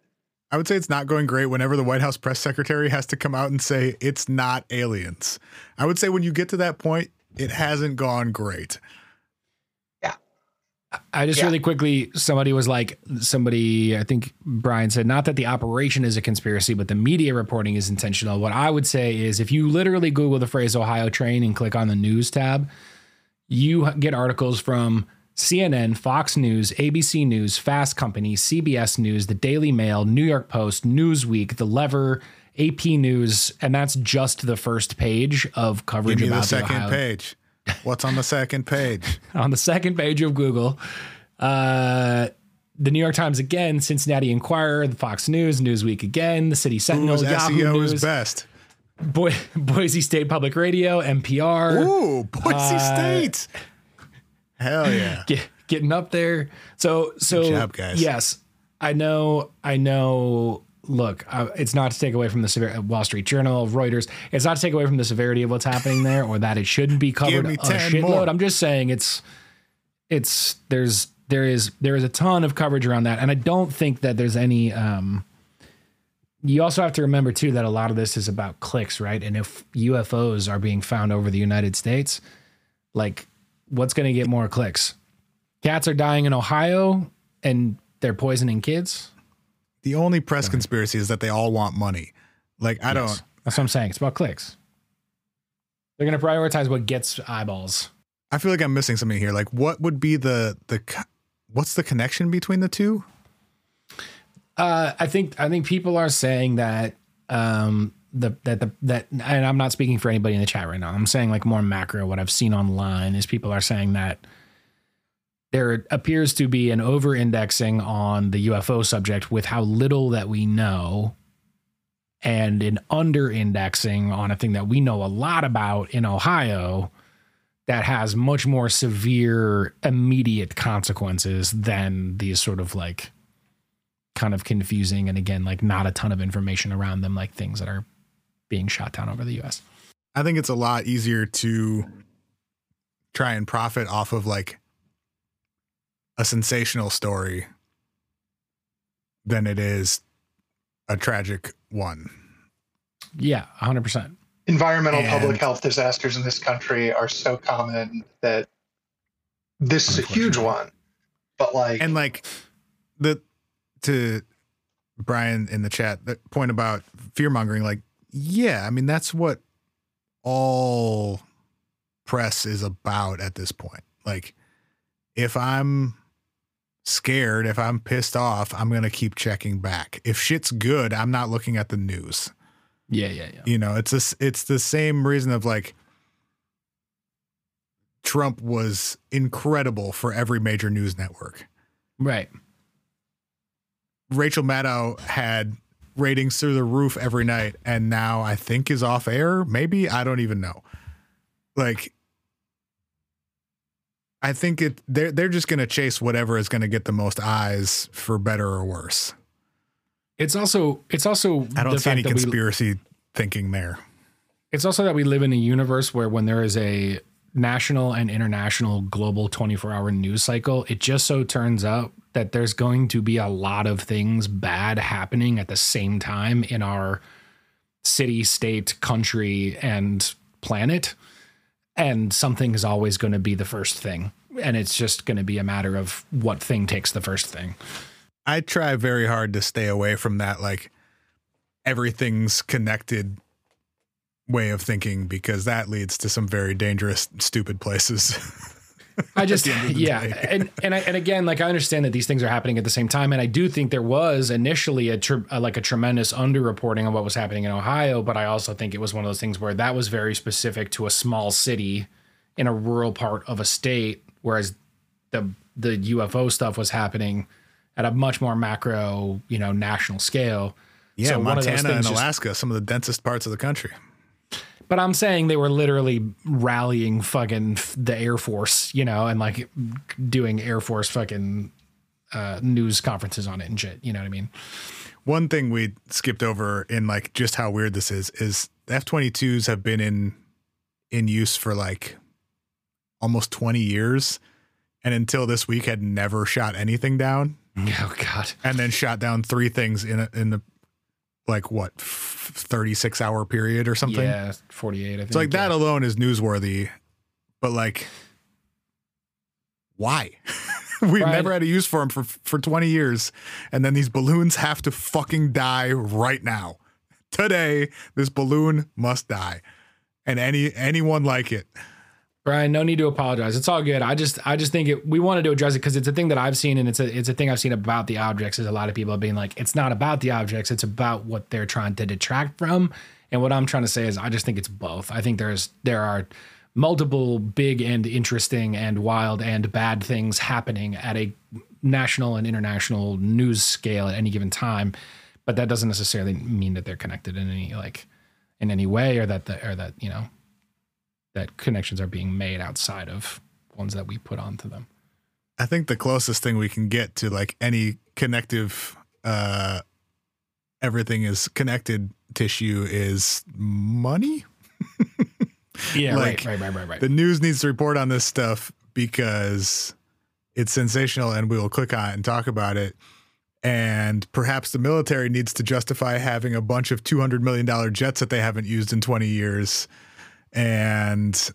I would say it's not going great whenever the White House press secretary has to come out and say it's not aliens. I would say when you get to that point, it hasn't gone great. I just Yeah. really quickly, somebody was like, somebody, I think Brian said, not that the operation is a conspiracy, but the media reporting is intentional. What I would say is if you literally Google the phrase Ohio train and click on the news tab, you get articles from CNN, Fox News, ABC News, Fast Company, CBS News, the Daily Mail, New York Post, Newsweek, The Lever, AP News, and that's just the first page of coverage Give me about the second Ohio page. What's on the second page? [LAUGHS] on the second page of Google. Uh, the New York Times again, Cincinnati Enquirer, the Fox News, Newsweek again, the City Sentinel, Whose Yahoo SEO News, is best? Bo- [LAUGHS] Boise State Public Radio, NPR, Ooh, Boise Uh, State. Hell yeah. [LAUGHS] get, getting up there. So, so Good job, guys. yes, I know, I know. Look, uh, it's not to take away from the sever- Wall Street Journal, Reuters. It's not to take away from the severity of what's happening there, or that it shouldn't be covered a 10 shitload. more. I'm just saying it's, it's there's there is there is a ton of coverage around that, and I don't think that there's any. Um, you also have to remember too that a lot of this is about clicks, right? And if UFOs are being found over the United States, like what's going to get more clicks? Cats are dying in Ohio and they're poisoning kids. The only press conspiracy is that they all want money. Like I don't. That's what I'm saying. It's about clicks. They're going to prioritize what gets eyeballs. I feel like I'm missing something here. Like what would be the the what's the connection between the two? Uh, I think I think people are saying that um, the that the that and I'm not speaking for anybody in the chat right now. I'm saying like more macro. What I've seen online is people are saying that there appears to be an over indexing on the UFO subject with how little that we know, and an under indexing on a thing that we know a lot about in Ohio that has much more severe immediate consequences than these sort of like kind of confusing and again like not a ton of information around them like things that are being shot down over the US. I think it's a lot easier to try and profit off of like a sensational story than it is a tragic one. Yeah, 100%. environmental And- public health disasters in this country are so common that this is a huge one. But like, And like the to Brian in the chat, the point about fear mongering, like, yeah, I mean that's what all press is about at this point. Like, if I'm scared, if I'm pissed off, I'm gonna keep checking back. If shit's good, I'm not looking at the news. Yeah, yeah, yeah. You know, it's this it's the same reason of like Trump was incredible for every major news network. Right. Rachel Maddow had ratings through the roof every night and now I think is off air. Maybe I don't even know. Like I think it they're they're just gonna chase whatever is gonna get the most eyes for better or worse. It's also it's also I don't see any that we- conspiracy thinking there. it's also that we live in a universe where when there is a national and international global 24 hour news cycle, it just so turns out that there's going to be a lot of things bad happening at the same time in our city, state, country, and planet. And something is always going to be the first thing. And it's just going to be a matter of what thing takes the first thing. I try very hard to stay away from that like everything's connected way of thinking because that leads to some very dangerous stupid places. I just [LAUGHS] end of the yeah, and and I, and again, like I understand that these things are happening at the same time, and I do think there was initially a, tr- a like a tremendous underreporting of what was happening in Ohio, but I also think it was one of those things where that was very specific to a small city in a rural part of a state, whereas the the UFO stuff was happening at a much more macro, you know, national scale. yeah, So Montana and things just- Alaska, some of the densest parts of the country. But I'm saying they were literally rallying fucking the Air Force, you know, and like doing Air Force fucking uh, news conferences on it and shit. You know what I mean? One thing we skipped over in like just how weird this is is F-22s have been in in use for like almost 20 years and until this week had never shot anything down mm-hmm. Oh God. and then shot down three things in a, in the like what f- 36 hour period or something. Yeah, 48. I think. It's like that alone is newsworthy, but like, why? [LAUGHS] We've Brian- never had a use for them for for 20 years, and then these balloons have to fucking die right now. Today, this balloon must die, and any anyone like it. Brian, no need to apologize. It's all good. I just I just think it we wanted to address it because it's a thing that I've seen and it's a it's a thing I've seen about the objects is a lot of people being like, it's not about the objects, it's about what they're trying to detract from. And what I'm trying to say is I just think it's both. I think there's there are multiple big and interesting and wild and bad things happening at a national and international news scale at any given time. But that doesn't necessarily mean that they're connected in any like in any way or that the, or that, you know, that connections are being made outside of ones that we put onto them. I think the closest thing we can get to like any connective, uh, everything is connected tissue is money. [LAUGHS] Yeah, Like, right, right, right, right, right. the news needs to report on this stuff because it's sensational and we will click on it and talk about it. And perhaps the military needs to justify having a bunch of $200 million jets that they haven't used in 20 years and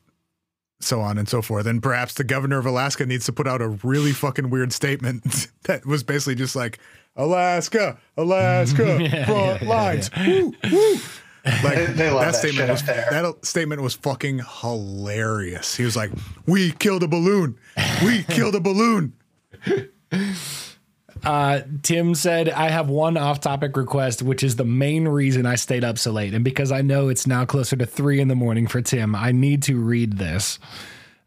so on and so forth. And perhaps the governor of Alaska needs to put out a really fucking weird statement [LAUGHS] that was basically just like, Alaska, Alaska, [LAUGHS] Yeah, front yeah, lines. Woo, woo. [LAUGHS] Like They- they that that statement was that statement was fucking hilarious. He was like, "We killed a balloon. We killed a balloon." Uh, Tim said, I have one off topic request, which is the main reason I stayed up so late. And because I know it's now closer to three in the morning for Tim, I need to read this.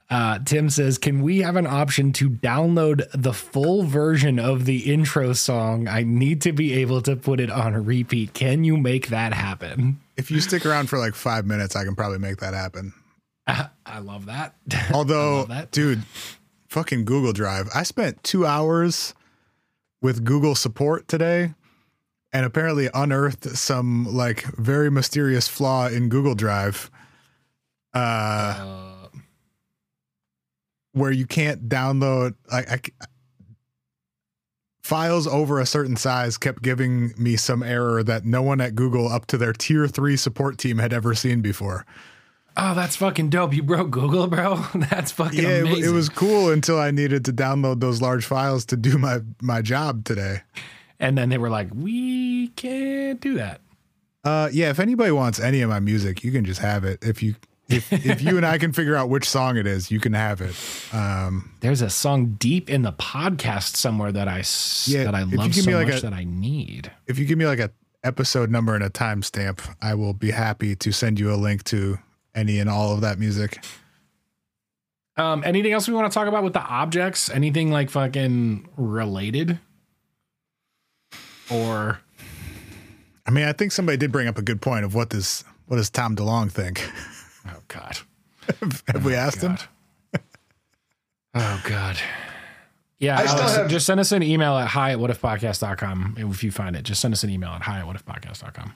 Uh, Tim says, Can we have an option to download the full version of the intro song? I need to be able to put it on a repeat. Can you make that happen? If you stick around for like five minutes, I can probably make that happen. [LAUGHS] I love that. [LAUGHS] I Although, love that. dude, fucking Google Drive. I spent two hours with Google support today and apparently unearthed some like very mysterious flaw in Google Drive. Uh, Uh, where you can't download like I, files over a certain size kept giving me some error that no one at Google up to their tier 3 support team had ever seen before. Oh, that's fucking dope. You broke Google, bro. [LAUGHS] That's fucking yeah, it, amazing. it was cool until I needed to download those large files to do my my job today. and then they were like, we can't do that. Uh yeah, if anybody wants any of my music, you can just have it. If you if, if you and I can figure out which song it is, you can have it. Um There's a song deep in the podcast somewhere that I Yeah, that I love so like much a- that I need. if you give me like a episode number and a timestamp, I will be happy to send you a link to any and all of that music. Um, anything else we want to talk about with the objects? Anything like fucking related? Or I mean, I think somebody did bring up a good point of what does what does Tom DeLonge think? [LAUGHS] oh god, [LAUGHS] Have we asked him? [LAUGHS] Oh god. Yeah, I still Alex, have- just send us an email at hi at whatifpodcast.com if you find it. Just send us an email at hi at whatifpodcast.com.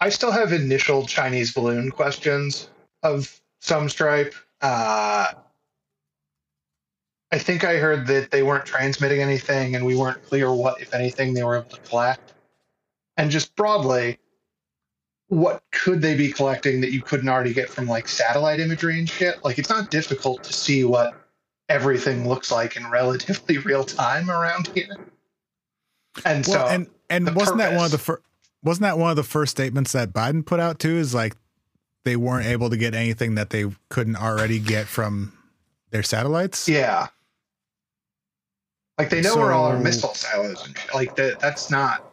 I still have initial Chinese balloon questions of some stripe. Uh, I think I heard that they weren't transmitting anything and we weren't clear what, if anything, they were able to collect. And just broadly, what could they be collecting that you couldn't already get from like satellite imagery and shit? Like, it's not difficult to see what everything looks like in relatively [LAUGHS] real time around here. And Well, so, and and wasn't that one of the first wasn't that one of the first statements that Biden put out too? Is like they weren't able to get anything that they couldn't already get from their satellites. Yeah. Like they know where all our missile silos and. Like that that's not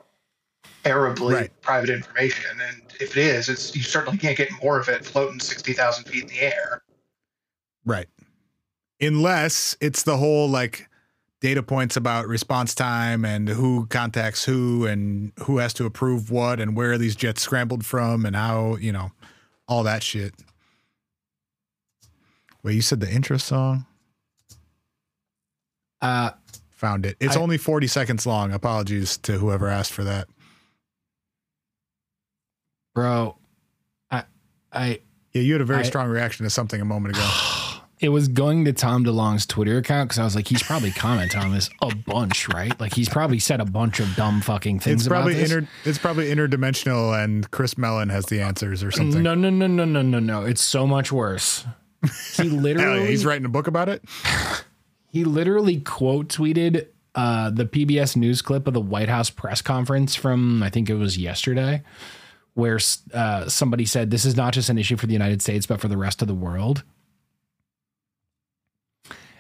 terribly Right. private information. And if it is, it's you certainly can't get more of it floating sixty thousand feet in the air. Right. Unless it's the whole like data points about response time and who contacts who and who has to approve what and where these jets scrambled from and how, you know, all that shit. Wait, you said the intro song? Uh, Found it. It's I- only 40 seconds long. Apologies to whoever asked for that. bro, I, I, Yeah, you had a very I- strong reaction to something a moment ago. [SIGHS] [SIGHS] it was going to Tom DeLonge's Twitter account because I was like, he's probably commented on this a bunch, right? Like he's probably said a bunch of dumb fucking things. It's probably about this. inter, it's probably interdimensional, and Chris Mellon has the answers or something. No, no, no, no, no, no, no. It's so much worse. He [LAUGHS] literally yeah, he's writing a book about it. [SIGHS] he literally quote tweeted uh, the PBS news clip of the White House press conference from I think it was yesterday, where uh, somebody said this is not just an issue for the United States but for the rest of the world.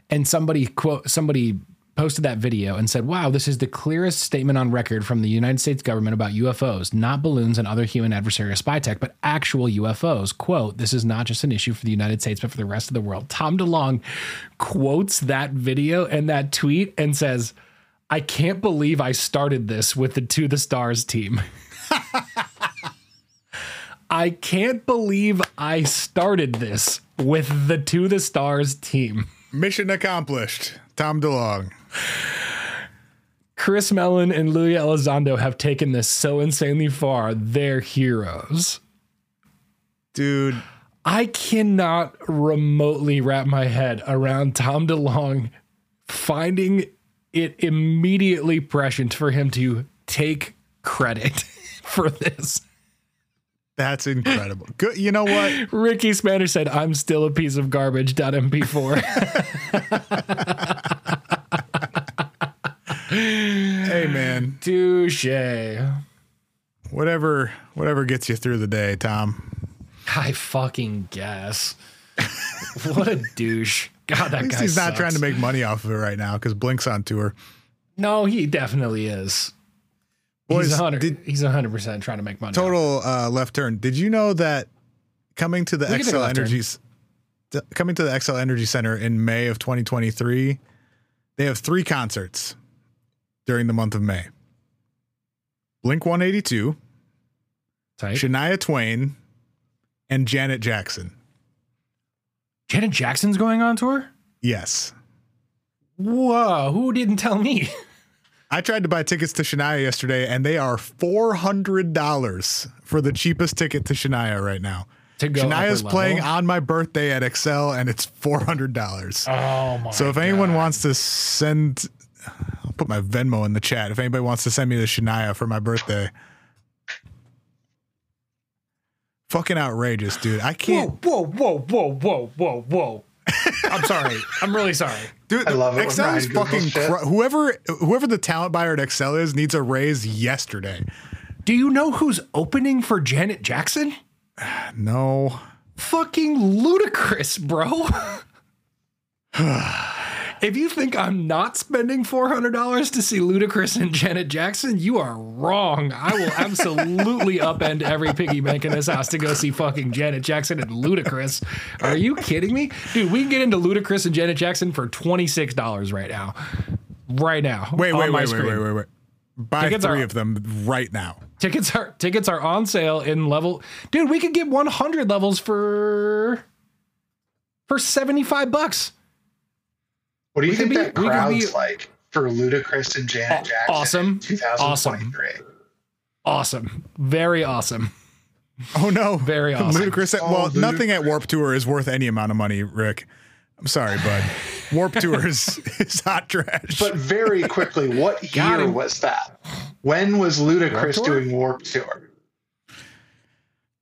And somebody quote somebody posted that video and said, "Wow, this is the clearest statement on record from the United States government about UFOs, not balloons and other human adversarial spy tech, but actual UFOs." Quote, "This is not just an issue for the United States, but for the rest of the world." Tom DeLonge quotes that video and that tweet and says, "I can't believe I started this with the To the Stars team." [LAUGHS] I can't believe I started this with the To the Stars team. Mission accomplished. Tom DeLonge. Chris Mellon and Louis Elizondo have taken this so insanely far. They're heroes. Dude, I cannot remotely wrap my head around Tom DeLonge finding it immediately prescient for him to take credit [LAUGHS] for this. That's incredible. Good. You know what? [LAUGHS] Ricky Spanner said, I'm still a piece of garbage. Dot MP4. [LAUGHS] Hey man, Touche. whatever whatever gets you through the day, Tom. I fucking guess. [LAUGHS] what a douche. God, that At least guy he's not sucks. trying to make money off of it right now because Blink's on tour. No, he definitely is. Boys, he's 100, did- he's 100% trying to make money. Total uh, left turn. Did you know that coming to the We can take a XL left turn. Energies coming to the Xcel Energy Center in May of 2023, they have three concerts during the month of May. Blink 182, Tight. Shania Twain, and Janet Jackson. Janet Jackson's going on tour? Yes. Whoa, who didn't tell me? [LAUGHS] I tried to buy tickets to Shania yesterday and they are $400 for the cheapest ticket to Shania right now. To go Shania's playing on my birthday at Xcel and it's $400. Oh my so if anyone wants to send, I'll put my Venmo in the chat. If anybody wants to send me the Shania for my birthday, fucking outrageous, dude. I can't, Whoa, whoa, whoa, whoa, whoa, whoa. I'm sorry. I'm really sorry. dude. I love it Xcel is fucking cr- whoever whoever the talent buyer at Xcel is needs a raise yesterday. Do you know who's opening for Janet Jackson? [SIGHS] No. Fucking Ludacris, bro. [SIGHS] [SIGHS] if you think I'm not spending $400 to see Ludacris and Janet Jackson, you are wrong. I will absolutely [LAUGHS] upend every piggy bank in this house to go see fucking Janet Jackson and Ludacris. Are you kidding me? Dude, we can get into Ludacris and Janet Jackson for $26 right now. Right now. Wait, wait, wait, wait, wait, wait, wait. Buy Tickets three are- of them right now. Tickets are tickets are on sale in level. Dude, we could get 100 levels for for 75 bucks. What do you We think be- that crowd's be- like for Ludacris and Janet Aw- Jackson? awesome. in 2023. Awesome. Very awesome. Oh no, Very awesome. Ludicrous. Oh, well, Ludic- nothing at Warped Tour is worth any amount of money, Rick. I'm sorry, bud. [LAUGHS] Warped Tour is, is hot trash. But very quickly, what [LAUGHS] year him. was that? When was Ludacris Tour? doing Warped Tour?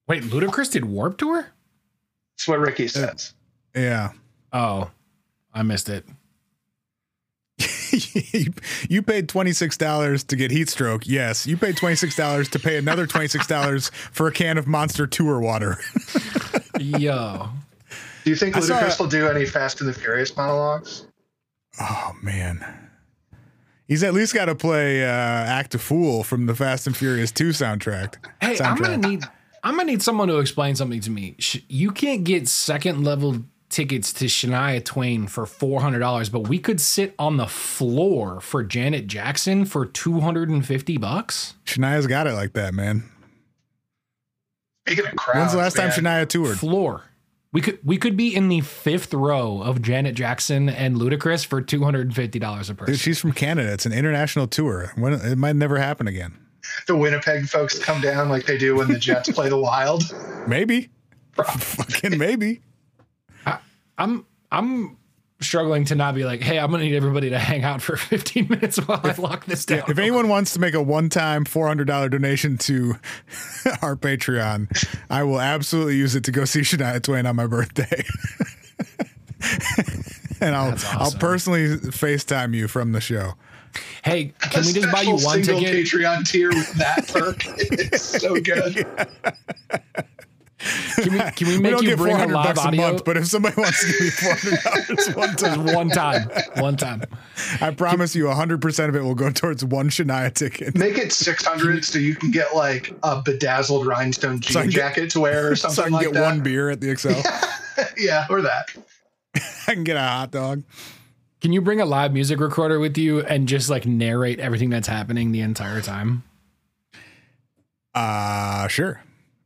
Wait, Ludacris did Warped Tour? That's what Ricky says. yeah, Oh, I missed it. You, [LAUGHS] you paid twenty six dollars to get heat stroke. Yes, you paid twenty six dollars to pay another twenty six dollars for a can of Monster Tour water. [LAUGHS] Yo. Do you think I saw- Ludacris will do any Fast and the Furious monologues? Oh man, he's at least got to play uh, "Act a Fool" from the Fast and Furious Two soundtrack. Hey, I'm gonna need I'm gonna need someone to explain something to me. You can't get second level tickets to Shania Twain for four hundred dollars, but we could sit on the floor for Janet Jackson for two hundred and fifty bucks. Shania's got it like that, man. Speaking of crowds, When's the last time Shania toured? Floor. We could we could be in the fifth row of Janet Jackson and Ludacris for two hundred and fifty dollars a person. Dude, she's from Canada. It's an international tour. When it might never happen again. the Winnipeg folks come down like they do when the Jets play the Wild? Maybe. [LAUGHS] Fucking maybe. I'm I'm struggling to not be like, hey, I'm gonna need everybody to hang out for [LAUGHS] 15 minutes while I lock this down. If anyone wants to make a one-time $400 donation to [LAUGHS] our Patreon, I will absolutely use it to go see Shania Twain on my birthday. [LAUGHS] and I'll That's I'll personally FaceTime you from the show. hey, can A we just buy you one single ticket? Patreon tier with that perk. it's so good. Can we, can we We make don't you get bring a 400 live bucks a audio? month, but if somebody wants to give me $400 [LAUGHS] one time, one time, one time. I promise you 100% of it will go towards one Shania ticket. Make it 600 so you can get like a bedazzled rhinestone jean So get- jacket to wear or something [LAUGHS] So I can like get that. one beer at the Xcel. [LAUGHS] yeah, or that. I can get a hot dog. Can you bring a live music recorder with you and just like narrate everything that's happening the entire time? Uh, sure.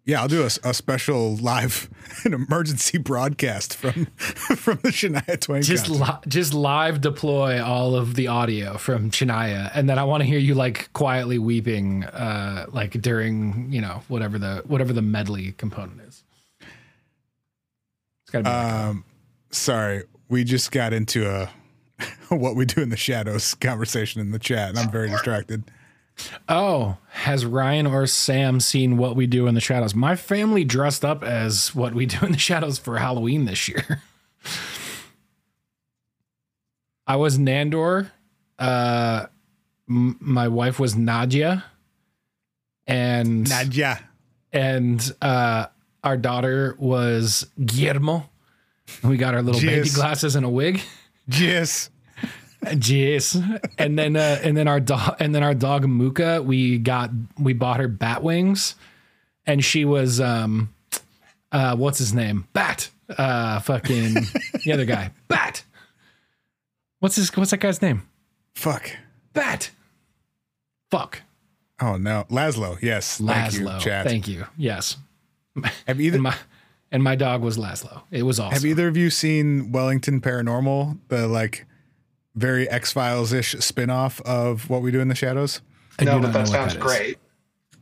Yeah, I'll do a, a special live, [LAUGHS] an emergency broadcast from [LAUGHS] from the Shania Twain Just li- just live deploy all of the audio from Shania, and then I want to hear you like quietly weeping, uh, like during you know whatever the whatever the medley component is. It's gotta be. like. Um, sorry, we just got into a [LAUGHS] what we do in the shadows conversation in the chat, and I'm very distracted. Oh, has Ryan or Sam seen what we do in the shadows? My family dressed up as what we [LAUGHS] do in the shadows for Halloween this year. [LAUGHS] I was Nandor. Uh, m- my wife was Nadja, and Nadja, and uh, our daughter was Guillermo. We got our little baby glasses and a wig. yes, Jeez. And then uh and then our dog and then our dog Muka, we got we bought her bat wings and she was um uh what's his name? Bat. Uh fucking [LAUGHS] the other guy. Bat. What's his what's that guy's name? fuck. Bat. Fuck. Oh no, Laszlo. Yes, thank you. Thank you. Yes. have either And my and my dog was Laszlo. It was awesome. have either of you seen Wellington Paranormal, the like very X Files ish spinoff of what we do in the shadows? I no, but that sounds is. great.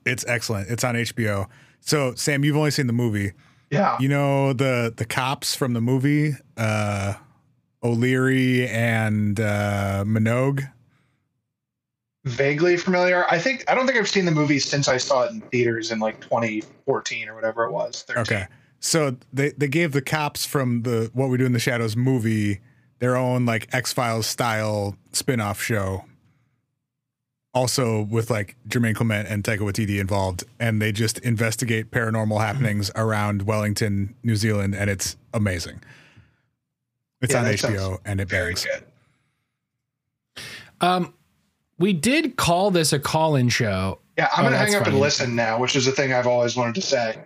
It's excellent. It's on HBO. So Sam, you've only seen the movie. Yeah. You know the the cops from the movie, uh, O'Leary and uh, Minogue. Vaguely familiar. I think I don't think I've seen the movie since I saw it in theaters in like 2014 or whatever it was. 13. Okay, so they they gave the cops from the What We Do in the Shadows movie their own like X Files style spin off show. Also with like Jemaine Clement and Taika Waititi involved, and they just investigate paranormal happenings around Wellington, New Zealand, and it's amazing. It's Yeah, on HBO and it Very bangs. good. Um we did call this a call-in show. Yeah, I'm Oh, gonna hang that's up and listen now, which is a thing I've always wanted to say.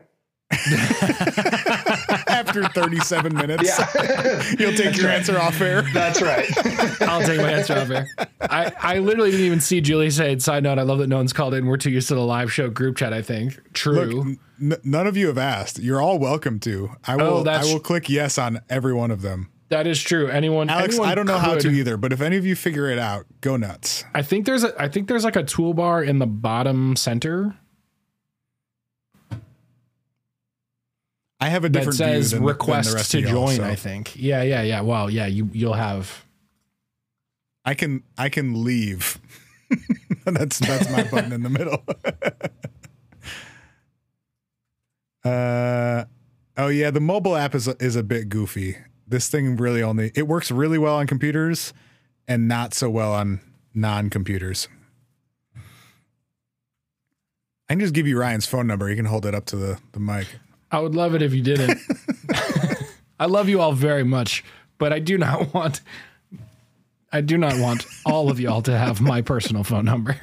[LAUGHS] After 37 minutes, Yeah, [LAUGHS] you'll take That's your right. answer off air. That's right. [LAUGHS] I'll take my answer off air. I, I literally didn't even see Julie say, side note, I love that no one's called in. We're too used to the live show group chat, I think. True. Look, n- none of you have asked. You're all welcome to. I oh, will. Oh, I will click yes on every one of them. that is true. Anyone Alex, anyone I don't know how to either, but if any of you figure it out, go nuts. I think there's a I think there's like a toolbar in the bottom center I have a that different says view than, request than to join, so I think. Yeah, yeah, yeah. Well, yeah, you you'll have I can I can leave. [LAUGHS] that's that's my button in the middle. [LAUGHS] uh oh yeah, the mobile app is a, is a bit goofy. This thing really only it works really well on computers and not so well on non-computers. I can just give you Ryan's phone number. You can hold it up to the, the mic. I would love it if you didn't. [LAUGHS] I love you all very much, but I do not want I do not want all of y'all to have my personal phone number.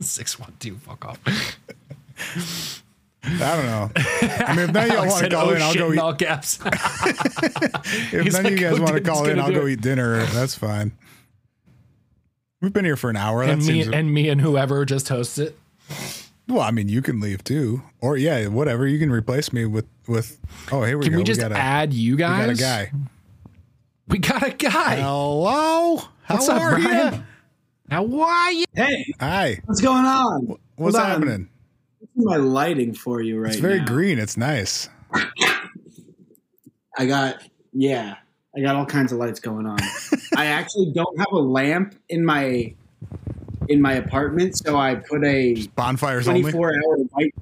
612 fuck off. I don't know. I mean, if none of y'all want to call "Oh, in, I'll go eat. all caps. [LAUGHS] If He's none like, of you guys want to call in, I'll go it?" eat dinner. That's fine. We've been here for an hour. That and me seems and me and whoever just hosts it. Well. I mean, you can leave too, or yeah, whatever. You can replace me with with. Oh, here we Can go. we just got a, add you guys? we got a guy. We got a guy. Hello. How What's up, are you? Brian? How are you? Hey, Hi. what's going on? What's Hold on. happening? What's my lighting for you right It's very now? green. It's nice. I got yeah. I got all kinds of lights going on. [LAUGHS] I actually don't have a lamp in my in my apartment, so I put a Bonfires only. 24 hour white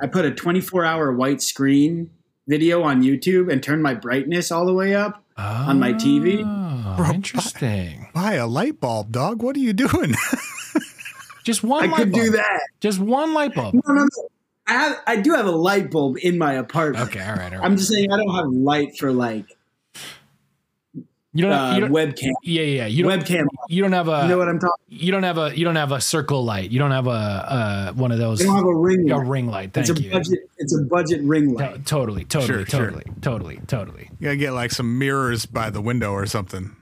I put a 24 hour white screen video on YouTube and turned my brightness all the way up. on my TV. Oh, ah, Bro, interesting. Buy a light bulb, dog. What are you doing? [LAUGHS] Just one I light could bulb. do that. Just one light bulb. No, no, no. I have I do have a light bulb in my apartment. Okay, all right, all right. I'm just saying I don't have light for like you don't. uh, you don't webcam. yeah, yeah. yeah. You don't. Webcam. You don't have a. You know what I'm talking? you don't have a. You don't have a circle light. You don't have a. Uh, one of those. I don't have a ring. a light. ring light. Thank It's a you. budget. It's a budget ring To- light. totally, totally, Sure, sure. totally, totally, totally. You gotta get like some mirrors by the window or something.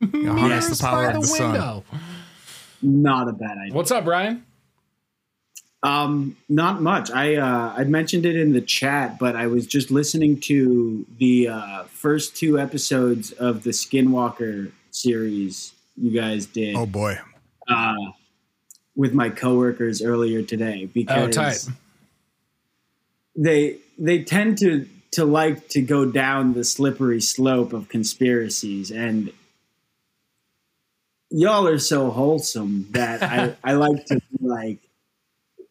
[LAUGHS] You know, harness Mirrors the power by of the, sun. Not a bad idea. What's up, Brian? Um, not much. I uh, I mentioned it in the chat, but I was just listening to the uh, first two episodes of the Skinwalker series you guys did Oh boy. uh, with my coworkers earlier today because Oh, tight. they they tend to to like to go down the slippery slope of conspiracies and y'all are so wholesome that I, [LAUGHS] I like to be like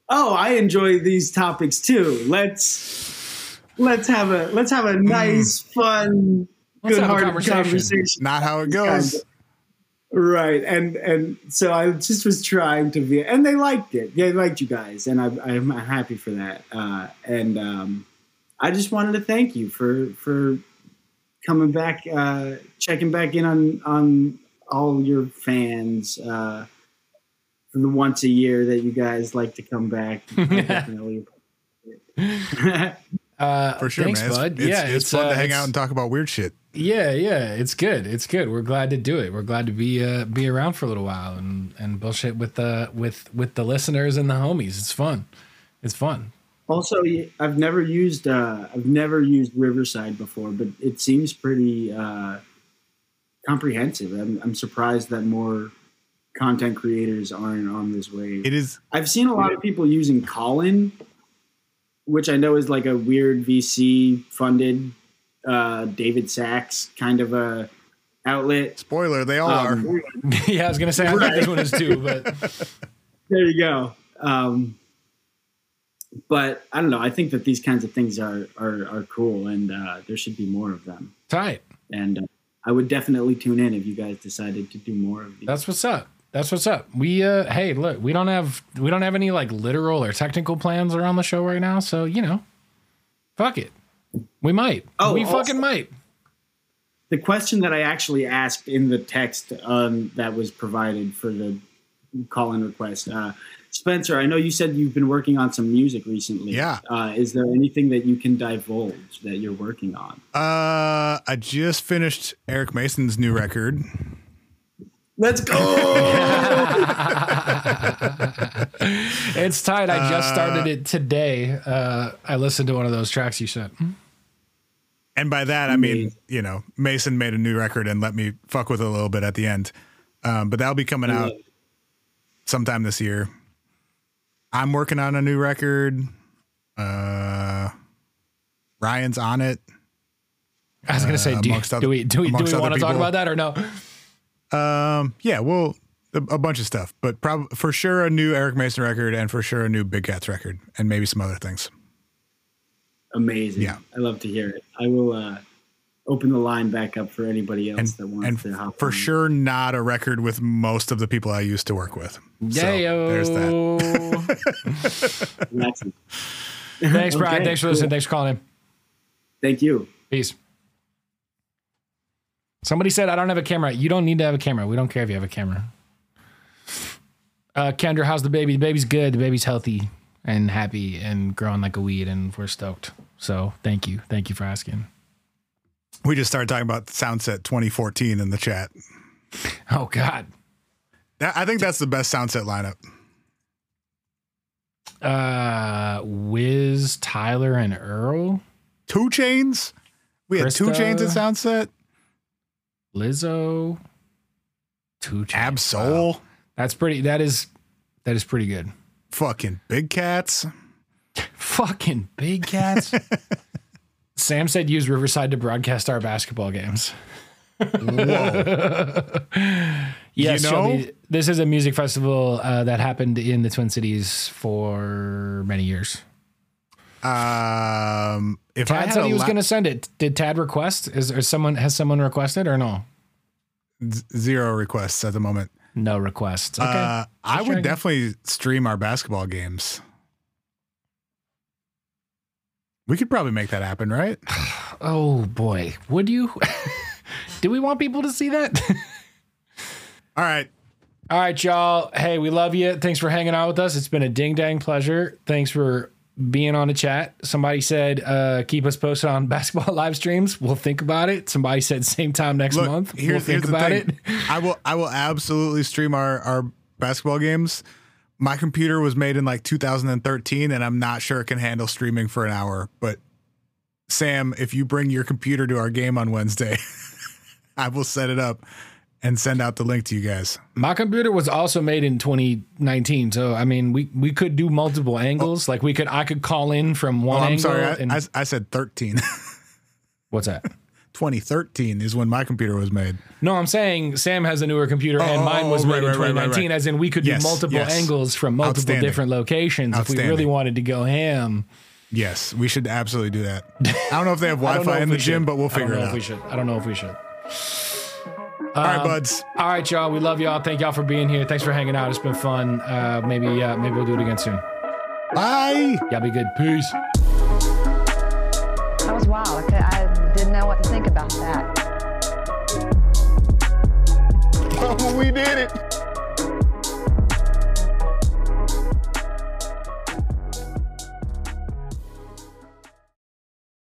oh i enjoy these topics too let's let's have a let's have a nice fun Let's good-hearted conversation. conversation Not how it goes. Right, and and so I just was trying to be, and they liked it. They liked you guys, and I, I'm happy for that. Uh, and um, I just wanted to thank you for for coming back, uh, checking back in on on all your fans uh, for the once a year that you guys like to come back. [LAUGHS] Definitely. Uh, For sure, thanks, man. It's, bud. it's, yeah, it's, fun uh, to hang out and talk about weird shit. Yeah, yeah, it's good. It's good. We're glad to do it. We're glad to be uh, be around for a little while and and bullshit with the with with the listeners and the homies. It's fun. It's fun. Also, I've never used uh, I've never used Riverside before, but it seems pretty uh, comprehensive. I'm, I'm surprised that more content creators aren't on this wave. It is I've seen a lot of people using Callin, which I know is like a weird VC funded uh, David Sacks kind of a outlet. spoiler, they all Um, are. [LAUGHS] yeah, I was gonna say I think Right. this one is too, but [LAUGHS] there you go. Um, but I don't know. I think that these kinds of things are are, are cool, and uh, there should be more of them. tight. And uh, I would definitely tune in if you guys decided to do more of these. That's what's up. That's what's up. We uh hey, look, we don't have we don't have any like literal or technical plans around the show right now, so you know. Fuck it. We might. Oh, we also- fucking might. the question that I actually asked in the text um, that was provided for the call-in request. Uh, Spencer, I know you said you've been working on some music recently. Yeah. Uh, is there anything that you can divulge that you're working on? Uh, I just finished Eric Mayson's new record. Let's go! [LAUGHS] It's tight. I just Uh, started it today. Uh I listened to one of those tracks you sent. And by that, I mean, you know, Mayson made a new record and let me fuck with it a little bit at the end. Um, but that'll be coming out sometime this year. I'm working on a new record. Uh, Ryan's on it. I was gonna say, Uh, do, you- do we do we do we want to talk about that or no? Um, yeah, well, a, a bunch of stuff, but probably for sure a new Eric Mayson record and for sure a new Big Cats record and maybe some other things. Amazing. Yeah. I love to hear it. I will uh, open the line back up for anybody else And, that wants and to hop for on. sure not a record with most of the people I used to work with. So Yayo. there's that. [LAUGHS] Thanks, Brian. Okay, Thanks for cool. listening. Thanks for calling in. Thank you. Peace. Somebody said, I don't have a camera. You don't need to have a camera. We don't care if you have a camera. Uh, Kendra, how's the baby? The baby's good. The baby's healthy and happy and growing like a weed, and we're stoked. So thank you. Thank you for asking. We just started talking about Soundset 2014 in the chat. Oh, God. That- I think that's the best Soundset lineup. Uh, Wiz, Tyler, and Earl, Two Chainz. We had Two Chainz at Soundset. Lizzo, Two Chainz. Absol. Wow. That's pretty. That is, that is pretty good. Fucking Big Cats. [LAUGHS] Fucking big cats. [LAUGHS] Sam said use Riverside to broadcast our basketball games. Whoa. [LAUGHS] Yes, You Shelby, know- this is a music festival uh, that happened in the Twin Cities for many years. Um, if I Tad had said he was la- going to send it. Did Tad request? Is there someone has someone requested or no? z- zero requests at the moment. No requests. Okay. Uh, I would definitely stream our basketball games. We could probably make that happen, right? [SIGHS] oh boy, would you? [LAUGHS] Do we want people to see that? [LAUGHS] All right. All right, y'all. Hey, we love you. Thanks for hanging out with us. It's been a ding dang pleasure. Thanks for being on a chat. Somebody said, uh, keep us posted on [LAUGHS] basketball [LAUGHS] live streams. We'll think about it. Somebody said same time next Look, month. here's, we'll think here's about it. [LAUGHS] I will I will absolutely stream our, our basketball games. My computer was made in like 2013 and I'm not sure it can handle streaming for an hour. But Sam, if you bring your computer to our game on Wednesday, I will set it up and send out the link to you guys. My computer was also made in 2019. So, I mean, we, we could do multiple angles. Like we could, I could call in from Oh, one I'm angle. sorry. I, and, I, I said 13. [LAUGHS] what's that? 2013 is when my computer was made. No, I'm saying Sam has a newer computer and Oh, mine oh, was oh, made in right, right, right, 2019, as in we could Yes, do multiple yes. angles from multiple different locations if we really wanted to go ham. Yes, we should absolutely do that. I don't know if they have [LAUGHS] I don't know Wi-Fi in the gym, should. but we'll I don't figure know it if we out. should. I don't know if we should. All right, Um, buds. All right, y'all. We love y'all. Thank y'all for being here. Thanks for hanging out. It's been fun. Uh, maybe uh, maybe we'll do it again soon. Bye. Y'all be good. Peace. That was wild. I, I didn't know what to think about that. [LAUGHS] we did it.